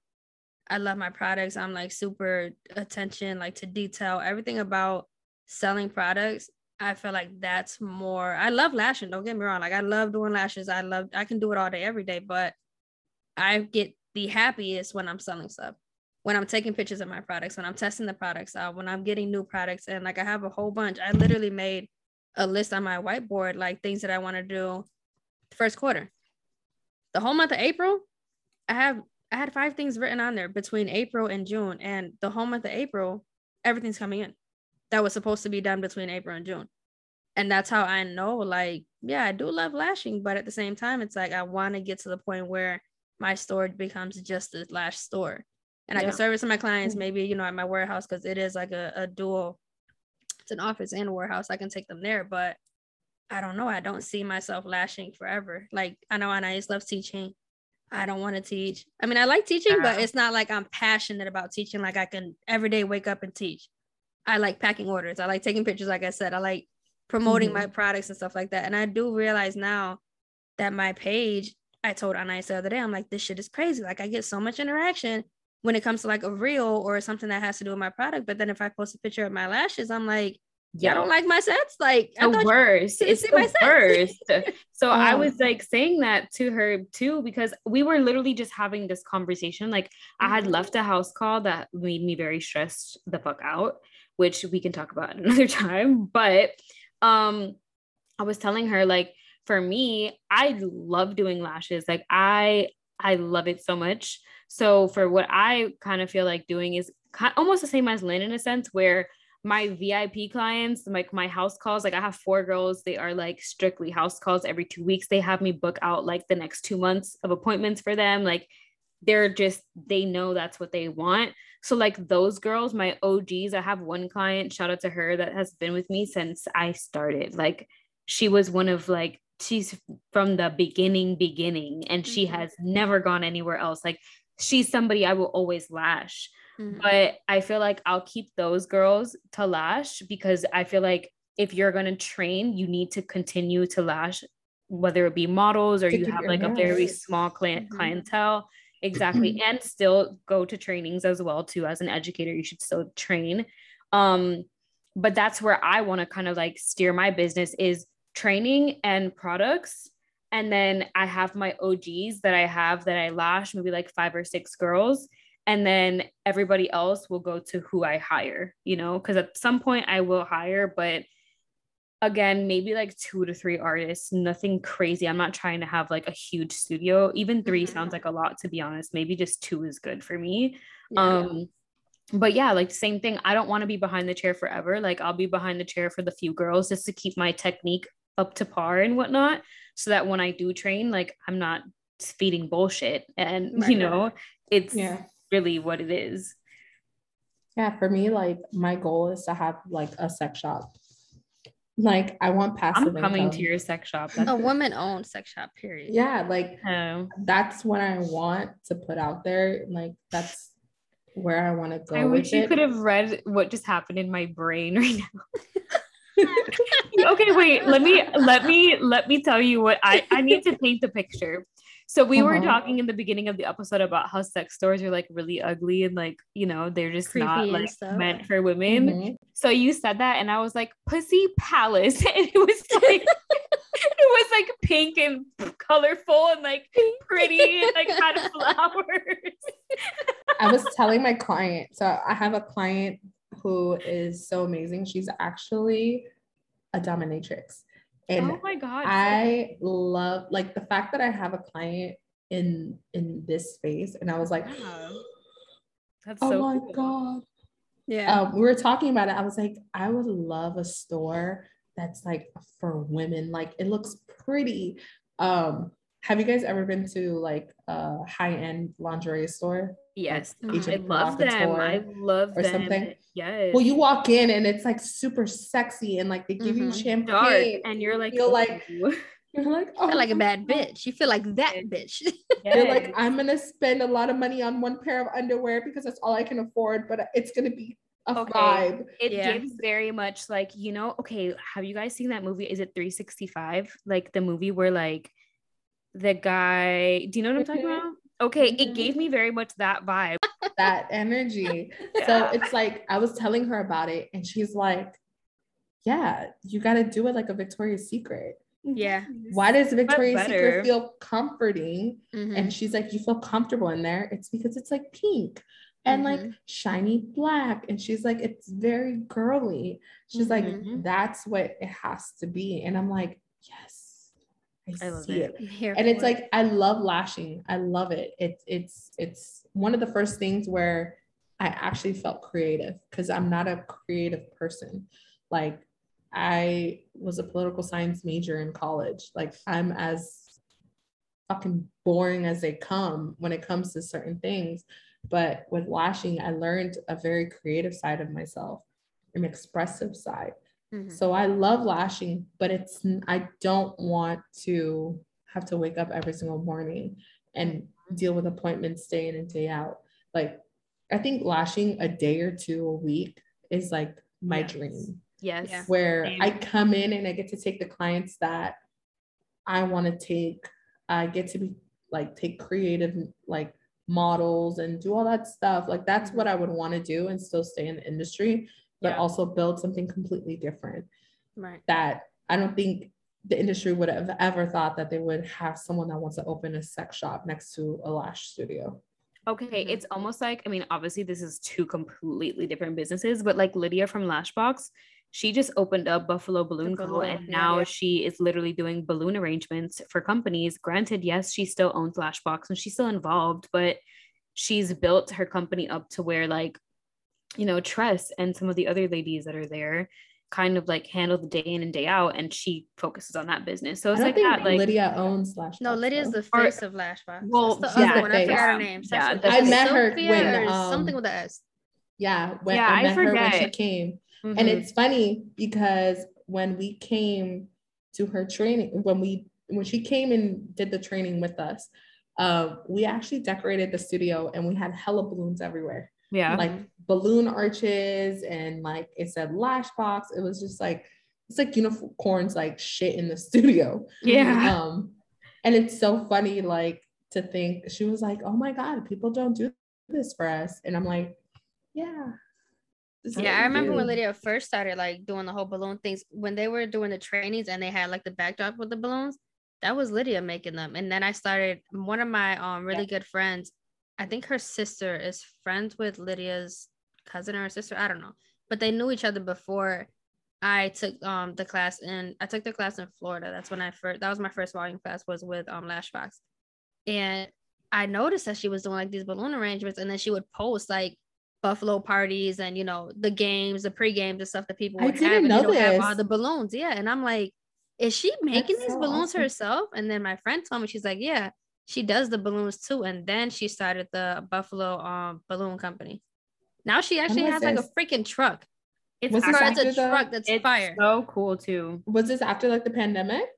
I love my products. I'm like super attention, like to detail, everything about selling products. I feel like that's more. I love lashing. Don't get me wrong. Like I love doing lashes. I love. I can do it all day, every day. But I get the happiest when I'm selling stuff. When I'm taking pictures of my products. When I'm testing the products out. When I'm getting new products. And like I have a whole bunch. I literally made a list on my whiteboard, like things that I want to do first quarter. The whole month of April, I have I had five things written on there between April and June. And the whole month of April, everything's coming in that was supposed to be done between April and June. And that's how I know, like, yeah, I do love lashing, but at the same time, it's like I want to get to the point where my store becomes just a lash store. And yeah. I can service my clients mm-hmm. maybe, you know, at my warehouse because it is like a, a dual an office and a warehouse. I can take them there, but I don't know. I don't see myself lashing forever. Like I know Anais loves teaching. I don't want to teach. I mean, I like teaching, but it's not like I'm passionate about teaching. Like I can every day wake up and teach. I like packing orders. I like taking pictures. Like I said, I like promoting mm-hmm. my products and stuff like that. And I do realize now that my page, I told Anais the other day, I'm like, this shit is crazy. Like I get so much interaction when it comes to like a reel or something that has to do with my product. But then if I post a picture of my lashes, I'm like, yeah, I don't like my sets. Like the worst. It's the worst. so (laughs) I was like saying that to her too because we were literally just having this conversation. Like I had mm-hmm. left a house call that made me very stressed the fuck out, which we can talk about (laughs) another time. But um, I was telling her like for me, I love doing lashes. Like I I love it so much. So for what I kind of feel like doing is almost the same as Lynn in a sense where my VIP clients, like my house calls, like I have four girls, they are like strictly house calls every two weeks. They have me book out like the next two months of appointments for them. Like they're just they know that's what they want so like those girls my og's i have one client shout out to her that has been with me since i started like she was one of like she's from the beginning beginning and she mm-hmm. has never gone anywhere else like she's somebody i will always lash mm-hmm. but i feel like i'll keep those girls to lash because i feel like if you're going to train you need to continue to lash whether it be models or you have like a very small client mm-hmm. clientele exactly (clears throat) and still go to trainings as well too as an educator you should still train um but that's where i want to kind of like steer my business is training and products and then i have my og's that i have that i lash maybe like five or six girls. And then everybody else will go to who i hire you know because at some point i will hire but again maybe like two to three artists nothing crazy. I'm not trying to have like a huge studio. Even 3 mm-hmm. sounds like a lot to be honest. Maybe just two is good for me. Yeah. um but yeah like same thing. I don't want to be behind the chair forever. Like i'll be behind the chair for the few girls just to keep my technique up to par and whatnot so that when i do train like i'm not feeding bullshit and (laughs) right. you know it's yeah. really what it is yeah for me like my goal is to have like a sex shop like I want passive. I'm coming income. to your sex shop. That's a woman owned sex shop, period. Yeah, like oh. that's what I want to put out there. Like that's where I want to go. I wish you it. could have read what just happened in my brain (laughs) right now. Okay, wait. Let me let me let me tell you what I I need to paint the picture. So we uh-huh. were talking in the beginning of the episode about how sex stores are like really ugly and like, you know, they're just Creepy not like meant for women. Mm-hmm. So you said that and I was like, Pussy Palace. (laughs) And it was (laughs) like it was like pink and colorful and like pretty and like had (laughs) flowers. I was telling my client, so I have a client who is so amazing. She's actually a dominatrix. And oh my god. I love like the fact that I have a client in in this space and I was like That's (gasps) oh so my cool. god. Yeah. Um, we were talking about it. I was like, I would love a store that's like for women. Like it looks pretty. Um, have you guys ever been to like a high-end lingerie store? Yes, like I love them. I love or them. something. Yes. Well, you walk in and it's like super sexy and like they give mm-hmm. you champagne Dark, and (laughs) you're like, feel like you're like, oh, like a bad bitch. You feel like that bitch. Yes. (laughs) You're like, I'm gonna spend a lot of money on one pair of underwear because that's all I can afford, but it's gonna be a okay. vibe. It yeah. gives very much like, you know, okay, have you guys seen that movie? Is it 365? Like the movie where like the guy, do you know what I'm talking mm-hmm. about? Okay, it mm-hmm. gave me very much that vibe. (laughs) That energy. (laughs) yeah. So it's like I was telling her about it, and she's like, Yeah, you got to do it like a Victoria's Secret. Yeah. Why does Victoria's Secret feel comforting? Mm-hmm. And she's like, You feel comfortable in there? It's because it's like pink and mm-hmm. like shiny black. And she's like, It's very girly. She's mm-hmm. like, That's what it has to be. And I'm like, Yes I, I see it. it. (laughs) And it's it. like I love lashing. I love it. It's it's it's one of the first things where I actually felt creative because I'm not a creative person. Like I was a political science major in college. Like I'm as fucking boring as they come when it comes to certain things. But with lashing, I learned a very creative side of myself, an expressive side. Mm-hmm. So I love lashing, but it's I don't want to have to wake up every single morning and deal with appointments day in and day out. Like I think lashing a day or two a week is like my yes. dream. Yes. Where Same. I come in and I get to take the clients that I want to take. I get to be like take creative like models and do all that stuff. Like that's what mm-hmm. I would want to do and still stay in the industry but yeah. also build something completely different. Right. That I don't think the industry would have ever thought that they would have someone that wants to open a sex shop next to a lash studio. Okay, mm-hmm. it's almost like I mean, obviously this is two completely different businesses, but like Lydia from Lashbox, she just opened up Buffalo Balloon Co. and now yeah. she is literally doing balloon arrangements for companies. Granted, yes, she still owns Lashbox and she's still involved, but she's built her company up to where like you know, Tress and some of the other ladies that are there, kind of like handle the day in and day out and she focuses on that business. So it's like that like lydia owns lashbox no lydia's the face or, of lashbox. well the yeah, other one. I forgot her name. Yeah, i met her when um, something with the s. yeah when yeah, i met I her when she came. Mm-hmm. and it's funny because when we came to her training when we when she came and did the training with us uh, we actually decorated the studio and we had hella balloons everywhere yeah like balloon arches and like it said lashbox it was just like it's like unicorns like shit in the (laughs) studio yeah um and it's so funny like to think she was like oh my god people don't do this for us and i'm like yeah yeah, I remember do. when Lydia first started like doing the whole balloon things when they were doing the trainings and they had like the backdrop with the balloons. That was Lydia making them, and then I started. One of my um really yeah. good friends I think her sister is friends with Lydia's cousin or sister. I don't know, but they knew each other before I took um the class in. I took the class in Florida. That's when I first. That was my first volume class was with um Lashbox, and I noticed that she was doing like these balloon arrangements, and then she would post like buffalo parties and you know the games, the pre games, and stuff that people would have, and know you know, have all the balloons. Yeah, and I'm like, is she making That's these so balloons awesome. herself? And then my friend told me she's like, yeah, she does the balloons too, and then she started the Buffalo um balloon company. Now she actually has this? like a freaking truck. It's, was actually, it's a truck that's it's fire. So cool too. Was this after like the pandemic?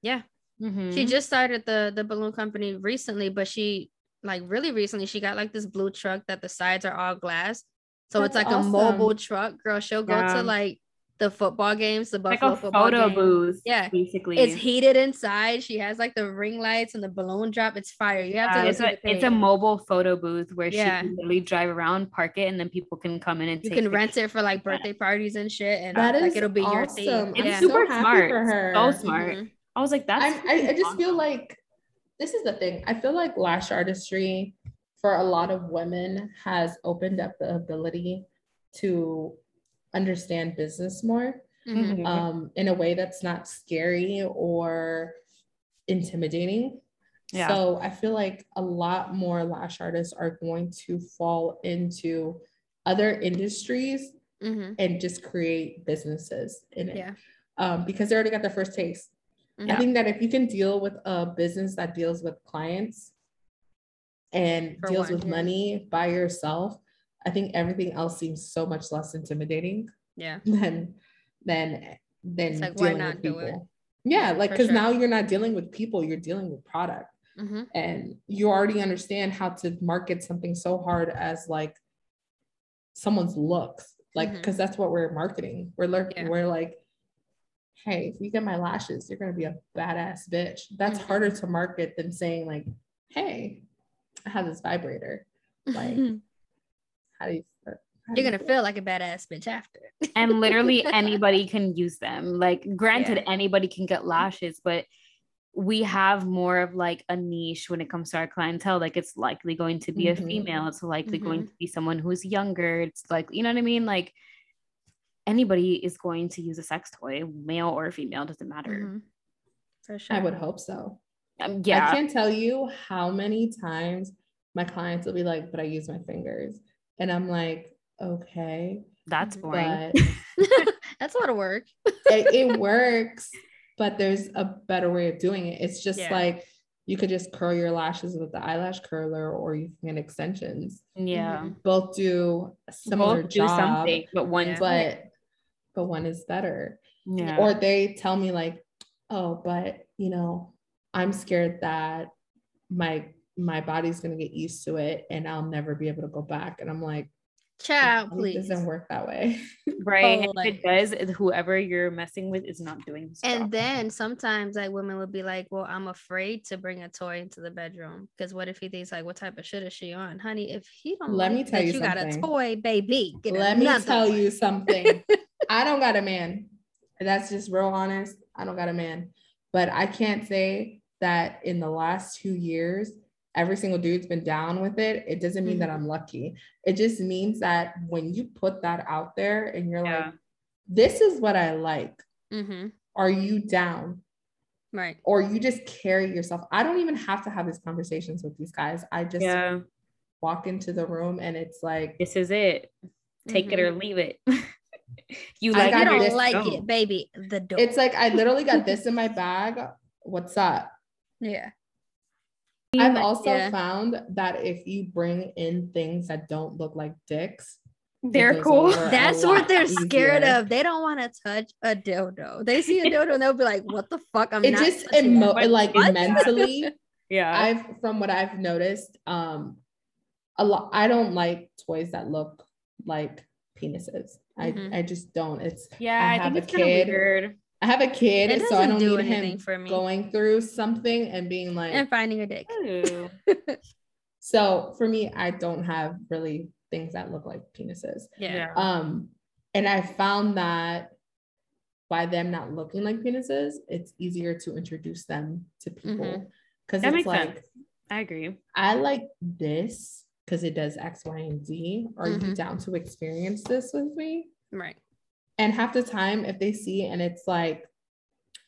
Yeah. Mm-hmm. She just started the the balloon company recently, but she like really recently she got like this blue truck that the sides are all glass. So that's it's like awesome. a mobile truck, girl. She'll go yeah. to like the football games, the Buffalo like football photo game. booth. Yeah, basically, it's heated inside. She has like the ring lights and the balloon drop. It's fire. You have to. it's a it's a mobile photo booth where yeah. she can literally drive around, park it, and then people can come in and you can rent it for like birthday parties and shit. And that like it'll be awesome. your theme. It's yeah. super so smart. For her. So smart. Mm-hmm. I was like, that's. I, I just awesome. feel like this is the thing. I feel like lash artistry for a lot of women has opened up the ability to understand business more mm-hmm. um, in a way that's not scary or intimidating. Yeah. So I feel like a lot more lash artists are going to fall into other industries mm-hmm. and just create businesses in it. Yeah. Um, because they already got their first taste. Yeah. I think that if you can deal with a business that deals with clients and For deals one, with yeah. money by yourself, I think everything else seems so much less intimidating. Yeah. Than than than like, dealing with people. Yeah, like because sure. now you're not dealing with people, you're dealing with product. Mm-hmm. And you already understand how to market something so hard as like someone's looks. Like, because mm-hmm. that's what we're marketing. We're lurking, yeah. we're like, hey, if you get my lashes, you're gonna be a badass bitch. That's mm-hmm. harder to market than saying, like, hey, I have this vibrator. Like, (laughs) how do you you're gonna feel like a badass bitch after. and literally (laughs) anybody can use them. Like, granted, yeah. anybody can get lashes, but we have more of like a niche when it comes to our clientele. Like, it's likely going to be mm-hmm. a female. It's likely mm-hmm. going to be someone who's younger. It's like, you know what I mean? Like, anybody is going to use a sex toy, male or female, doesn't matter. Mm-hmm. For sure. I would hope so. Um, yeah. I can't tell you how many times my clients will be like, but I use my fingers. And I'm like, okay. That's boring. (laughs) (laughs) That's a lot of work. it, it, (laughs) works, but there's a better way of doing it. It's just yeah. like you could just curl your lashes with the eyelash curler or you can get extensions. Yeah. Mm-hmm. Both do similar Both job, do something, but one but but one is better. Yeah. Or they tell me like, oh, but you know, I'm scared that my my body's gonna get used to it and I'll never be able to go back. And I'm like, Child, please. It doesn't work that way. (laughs) right. Oh, if it does, whoever you're messing with is not doing this. And then sometimes like women would be like, Well, I'm afraid to bring a toy into the bedroom. Because what if he thinks like what type of shit is she on? Honey, if he don't let me tell you, you got a toy, baby. let me tell you something. (laughs) I don't got a man. That's just real honest. I don't got a man. But I can't say that in the last two years every single dude's been down with it, it doesn't mean mm-hmm. that I'm lucky. It just means that when you put that out there and you're yeah. like, this is what I like, mm-hmm. are you down? Right. Or you just carry yourself. I don't even have to have these conversations with these guys. I just yeah. walk into the room and it's like, this is it. Take mm-hmm. it or mm-hmm. leave it. (laughs) you like it? I don't like it, baby. The dope. It's like I literally got this in my bag. What's up? Yeah. I've also yeah. found that if you bring in things that don't look like dicks, they're cool. That's what they're easier. scared of. They don't want to touch a dildo. They see a dildo and they'll be like, "What the fuck?" I'm it not just emo- like what? mentally. (laughs) yeah, I've from what I've noticed, um, a lot. I don't like toys that look like penises. Mm-hmm. I I just don't. It's yeah. I, I have think a kid. Weird. I have a kid, so I don't do need him for me. going through something and being like and finding a dick. (laughs) so for me, I don't have really things that look like penises. Yeah. Um, and I found that by them not looking like penises, it's easier to introduce them to people because mm-hmm. it's like sense. I agree. I like this because it does X, Y, and Z. Are mm-hmm. you down to experience this with me? Right. And half the time, if they see and it's like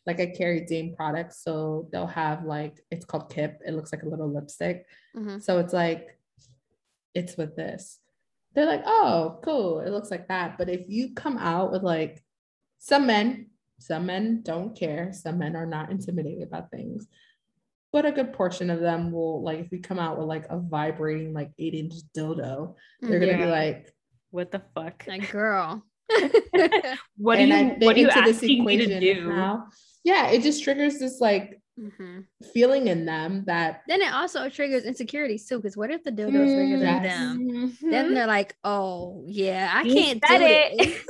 like a Carrie Dame product, so they'll have like it's called Kip. It looks like a little lipstick. Mm-hmm. So it's like it's with this they're like, oh, cool. It looks like that. But if you come out with like some men, some men don't care. Some men are not intimidated about things. But a good portion of them will like if we come out with like a vibrating like eight inch dildo, they're gonna be like, What the fuck? Like girl. (laughs) what do you what are you asking me to do? Now, yeah, it just triggers this like mm-hmm. feeling in them that then it also triggers insecurities too. Because what if the dildo is bigger than them? Mm-hmm. Then they're like, oh yeah, I can't do it.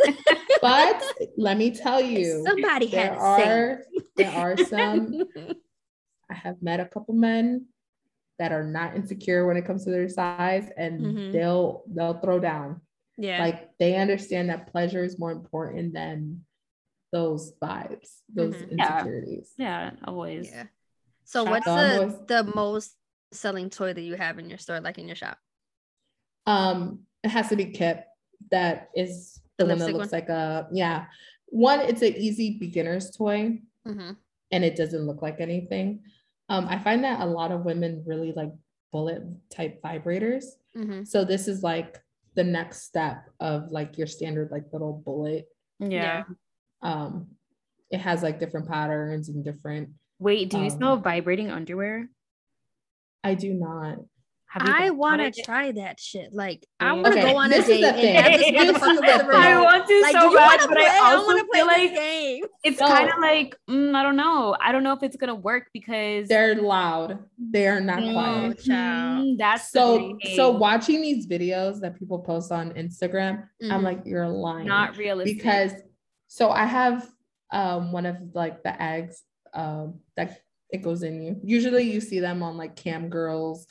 (laughs) but let me tell you, somebody there had are there are some. (laughs) I have met a couple men that are not insecure when it comes to their size, and mm-hmm. they'll they'll throw down. Yeah, like they understand that pleasure is more important than those vibes, those mm-hmm. insecurities. Yeah. yeah, always. Yeah. So shop what's the the most selling toy that you have in your store, like in your shop? Um, it has to be Kip. That is the, the one that looks one? like a yeah. One, it's an easy beginner's toy, mm-hmm. and it doesn't look like anything. Um, I find that a lot of women really like bullet type vibrators. Mm-hmm. So this is like the next step of like your standard like little bullet. Yeah. Um, it has like different patterns and different. Wait, do you um, sell vibrating underwear? I do not. I want to try that shit. Like, I want to okay, go on a date and have this motherfucker I want to like, so bad, but play? I also I feel like game. it's no. kind of like mm, I don't know. I don't know if it's gonna work because they're loud. They are not quiet. Mm, that's so. So watching these videos that people post on Instagram, mm-hmm. I'm like, you're lying. Not realistic because so I have um, one of like the eggs um, that it goes in you. Usually you see them on like cam girls,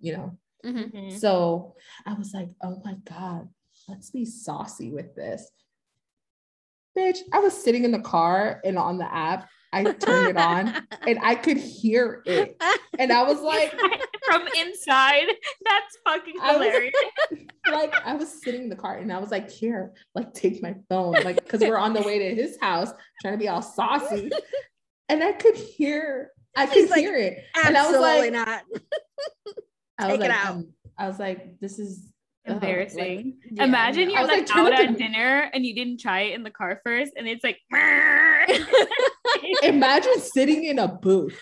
you know. Mm-hmm. So I was like, oh my God, let's be saucy with this. Bitch, I was sitting in the car and on the app I turned it on (laughs) and I could hear it. And I was like, (laughs) from inside, that's fucking hilarious. I was, (laughs) like, I was sitting in the car and I was like, here, like, take my phone. Like, because we're on the way to his house trying to be all saucy. And I could hear, I could hear it. And I was like, not. I was take like, it out. Um, I was like, this is embarrassing. like, yeah, Imagine you're like, like out at dinner and you didn't try it in the car first, and it's like. (laughs) Imagine sitting in a booth.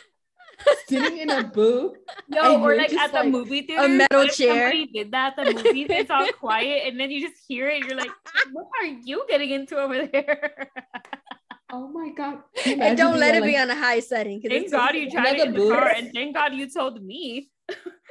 Sitting in a booth. No, or like at like, the movie theater. A metal chair. Somebody did that. The movie, it's all quiet, and then you just hear it. you're like, what are you getting into over there? (laughs) Oh my god! And don't let it like, be on a high setting. Thank God you tried it in the car, and thank God you told me.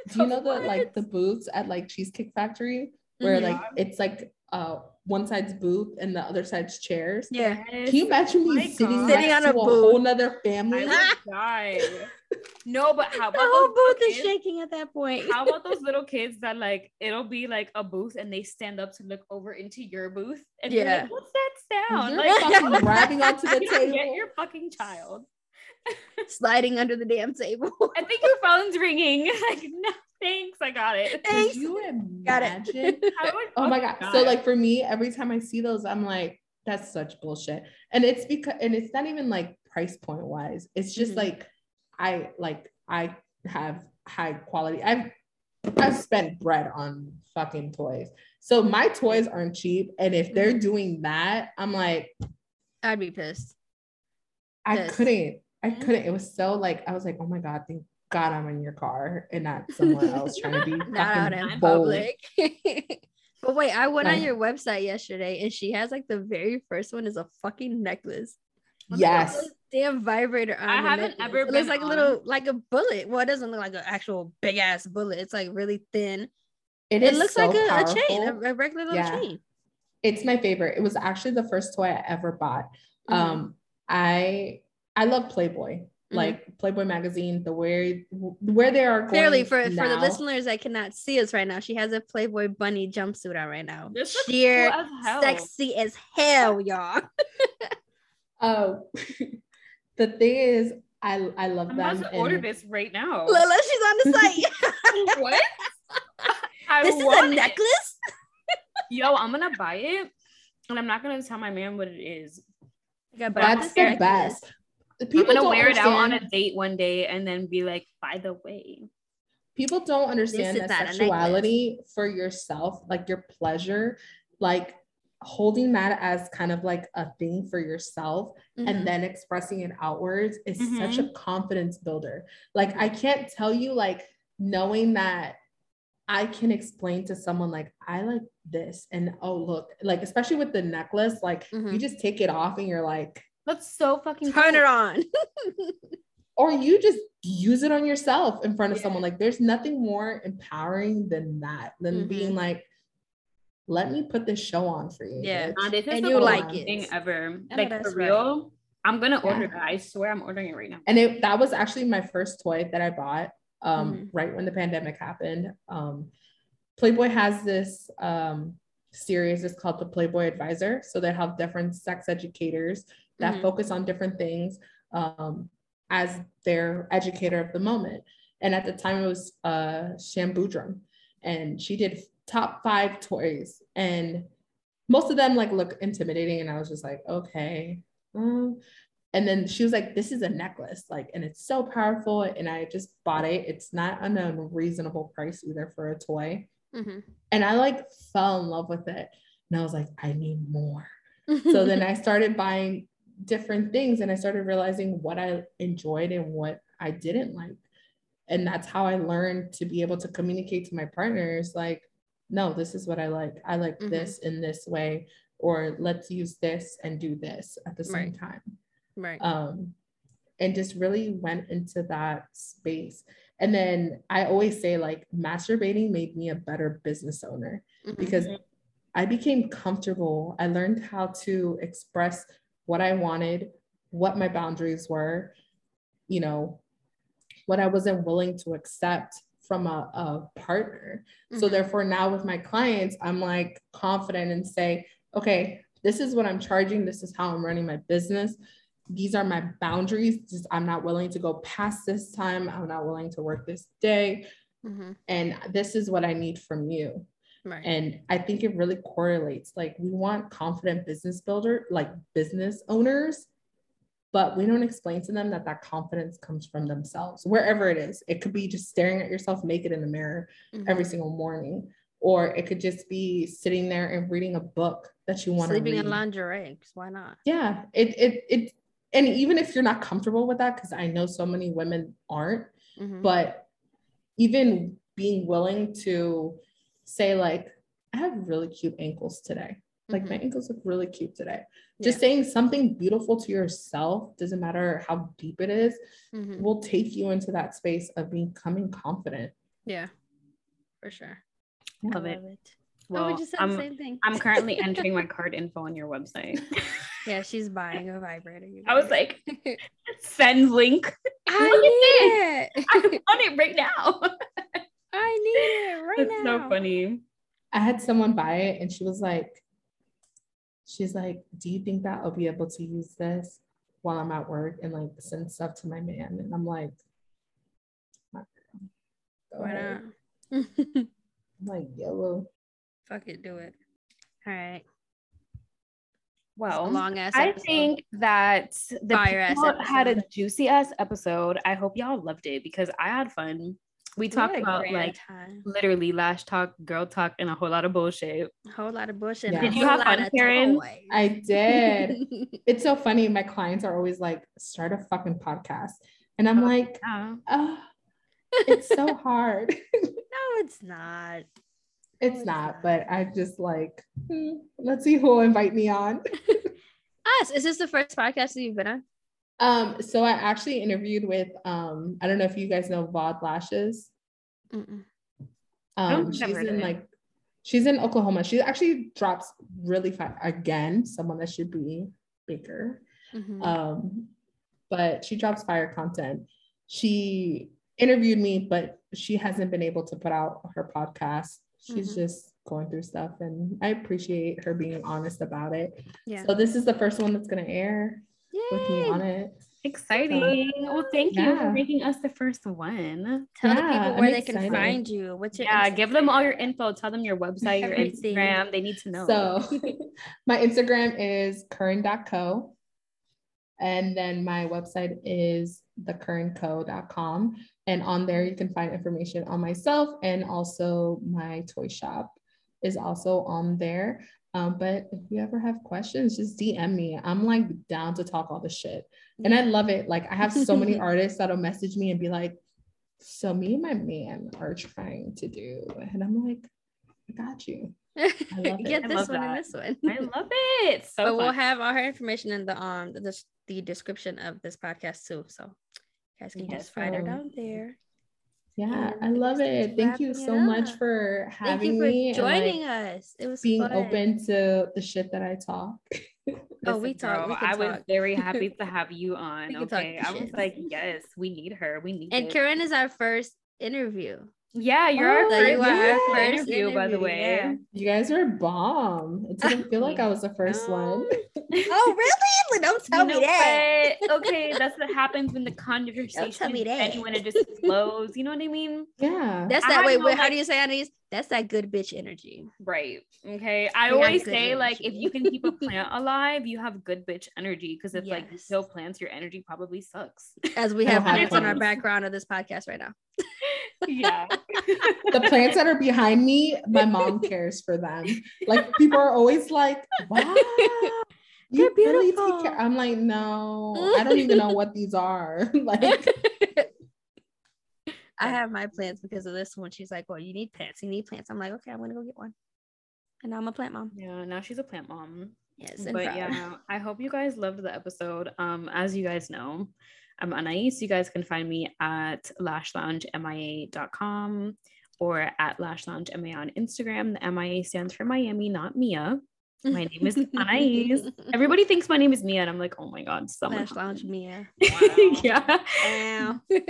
(laughs) Do you know the like the booths at like Cheesecake Factory where mm-hmm. like it's like uh one side's booth and the other side's chairs. Yeah. Can you imagine me sitting, sitting on a, a whole nother family? (laughs) no, but how (laughs) about the whole booth kids? is shaking at that point? how about those little kids that like it'll be like a booth and they stand up to look over into your booth and yeah, like, what's that sound? You're like fucking grabbing onto the table. Get your fucking child. (laughs) Sliding under the damn table. I think your phone's ringing. (laughs) Like no. Thanks, I got it. Thanks. Could you imagine? (laughs) oh my god. So like for me, every time I see those, I'm like, that's such bullshit. And it's because and it's not even like price point wise. It's just mm-hmm. like I like I have high quality. I've I've spent bread on fucking toys. So my toys aren't cheap. And if they're mm-hmm. doing that, I'm like, I'd be pissed. I pissed. couldn't. I couldn't. It was so like I was like, oh my god, thank God I'm in your car and not somewhere else trying to be (laughs) not out in bold. public. (laughs) but wait, I went like, on your website yesterday and she has like the very first one is a fucking necklace. Yes. Damn vibrator on. I haven't necklace. ever. It looks like on. a little like a bullet. Well, it doesn't look like an actual big ass bullet. It's like really thin. It, it looks so like a, a, chain, a, a regular little yeah. chain. It's my favorite. It was actually the first toy I ever bought. Mm-hmm. Um, I I love Playboy. Mm-hmm. Like Playboy magazine, the where where they are clearly for now. for the listeners that cannot see us right now, she has a Playboy bunny jumpsuit on right now. This Sheer cool as sexy as hell, y'all. (laughs) oh, (laughs) the thing is, I I love I'm them. About to order this right now. (laughs) Lila, she's on the site. what? I this is a necklace. Yo, I'm gonna buy it, and I'm not gonna tell my man what it is. That's the best people I'm gonna wear it out on a date one day and then be like, by the way. People don't understand that sexuality for yourself, like your pleasure, like holding that as kind of like a thing for yourself mm-hmm. and then expressing it outwards is mm-hmm. such a confidence builder. Like I can't tell you like knowing that I can explain to someone like I like this and oh look like especially with the necklace like mm-hmm. you just take it off and you're like that's so fucking turn cool. it on. (laughs) or you just use it on yourself in front of yeah. someone. Like there's nothing more empowering than that, than mm-hmm. being like, let me put this show on for you. Yeah. and you like it. Thing ever. Like for real. Right. I'm gonna order yeah. that. I swear I'm ordering it right now. And it that was actually my first toy that I bought um, mm-hmm. right when the pandemic happened. Um, Playboy has this um, series, it's called the Playboy Advisor. So they have different sex educators that mm-hmm. focus on different things um, as their educator of the moment. And at the time, it was uh, Shan Boodram, and she did top five toys, and most of them like look intimidating, and I was just like, okay. Um, and then she was like, "This is a necklace, like, and it's so powerful." And I just bought it. It's not an unreasonable price either for a toy. Mm-hmm. And I like fell in love with it, and I was like, "I need more." (laughs) so then I started buying different things and I started realizing what I enjoyed and what I didn't like. And that's how I learned to be able to communicate to my partners like, no, this is what I like. I like mm-hmm. this in this way, or let's use this and do this at the same right. time. Right. Um, and just really went into that space. And then I always say, like, masturbating made me a better business owner mm-hmm. because I became comfortable. I learned how to express what I wanted, what my boundaries were, you know, what I wasn't willing to accept from a, a partner. Mm-hmm. So therefore now with my clients, I'm like confident and say, okay, this is what I'm charging. This is how I'm running my business. These are my boundaries. Just, I'm not willing to go past this time. I'm not willing to work this day. Mm-hmm. And this is what I need from you. Right. And I think it really correlates. Like we want confident business builder, like business owners, but we don't explain to them that that confidence comes from themselves, wherever it is. It could be just staring at yourself naked in the mirror mm-hmm. every single morning, or it could just be sitting there and reading a book that you want to sleeping in lingerie. Why not? Yeah, it it it. And even if you're not comfortable with that, because I know so many women aren't, mm-hmm. but even being willing to say like i have really cute ankles today like mm-hmm. my ankles look really cute today just saying something beautiful to yourself doesn't matter how deep it is, mm-hmm. will take you into that space of becoming confident yeah for sure love, it. it. Well, oh, we just said I'm, the same thing. I'm currently entering my (laughs) card info on your website. (laughs) yeah, she's buying a vibrator. I was like, send link. (laughs) I need it. I'm on it right now. I need it right That's now. so funny. I had someone buy it and she was like, she's like, do you think that I'll be able to use this while I'm at work and like send stuff to my man? And I'm like, why not? (laughs) I'm like, yellow. Fuck it, do it. All right. Well, long ass. I think that the Fire people had a juicy ass episode. I hope y'all loved it because I had fun we talked about like time. literally lash talk, girl talk, and a whole lot of bullshit. A whole lot of bullshit. Yeah. Did you have fun, Karen? I did. (laughs) it's so funny. My clients are always like, start a fucking podcast. And I'm oh, like, yeah. oh, it's so (laughs) hard. (laughs) no, it's not. It's, not, not, but I just like, hmm, let's see who will invite me on. Us. Is this the first podcast that you've been on? Um, so I actually interviewed with um, I don't know if you guys know Vaude Lashes. Mm-mm. Um, she's in like she's in Oklahoma. She actually drops really fast again, someone that should be bigger. Mm-hmm. Um, but she drops fire content. She interviewed me, but she hasn't been able to put out her podcast. She's mm-hmm. just going through stuff and I appreciate her being honest about it. Yeah. So this is the first one that's gonna air. Yay. with me on it. Exciting. So, well, thank yeah. you for making us the first one. Tell yeah, the people where I'm they excited. can find you. What's your Yeah, Instagram? give them all your info. Tell them your (laughs) website, your Instagram. They need to know. So (laughs) my Instagram is kuren.co. And then my website is thekurenco.com. And on there, you can find information on myself and also my toy shop is also on there. Um, but if you ever have questions, just DM me. I'm like down to talk all the shit. And I love it. Like I have so many (laughs) artists that'll message me and be like, so me and my man are trying to do. And I'm like, I got you. I love (laughs) Get it. this one that. and this one. I love it. So but we'll have all her information in the um the, the description of this podcast too. So you guys can yes, just find her down there. Yeah, I love it. Thank you so much for having for me. Joining like us. It was being fun. open to the shit that I talk. (laughs) oh, we talk. I talk. was very happy (laughs) to have you on. okay. I was like, yes, we need her. We need And it. Karen is our first interview. Yeah, you're oh, our, first, you our first interview, interview, by the way. Yeah. You guys are bomb. It didn't feel like I was the first (laughs) oh, one. oh, really? (laughs) Don't tell you me that. (laughs) okay, that's what happens when the conversation Don't tell me that. and when it just flows. You know what I mean? Yeah. That's that. way. wait. How do you say, Anais? That's that good bitch energy. Right. Okay. I always say, energy. like, if you can keep a plant alive, you have good bitch energy. Because if yes. like you kill plants, your energy probably sucks. As we have plants on our background of this podcast right now. Yeah. the plants that are behind me, my mom cares for them. Like people are always like, wow. You really take care. I'm like, no, I don't even know what these are. (laughs) like (laughs) I have my plants because of this one. She's like, Well, you need plants. You need plants. I'm like, Okay, I'm gonna go get one. And now I'm a plant mom. Yeah, now she's a plant mom. Yes, but proud. yeah, I hope you guys loved the episode. Um, as you guys know, I'm Anais. You guys can find me at lashloungemia.com or at Lash Lounge MIA on Instagram. The MIA stands for Miami, not Mia. My name is (laughs) Anais. Everybody thinks my name is Mia, and I'm like, oh my god, someone. Lash Lounge Mia. Wow. (laughs) yeah. Wow. (laughs)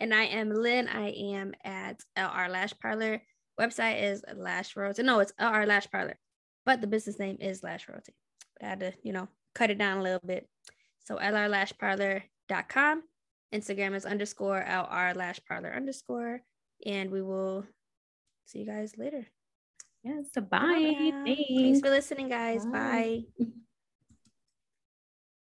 and I am Lynn. I am at LR Lash Parlor. Website is Lash Royalty. No, it's LR Lash Parlor, but the business name is Lash Royalty. I had to, you know, cut it down a little bit. So lrlashparlor.com. Instagram is underscore LR Lash Parlor underscore. And we will see you guys later. Yes. So bye. Thanks for listening, guys. bye. bye. (laughs)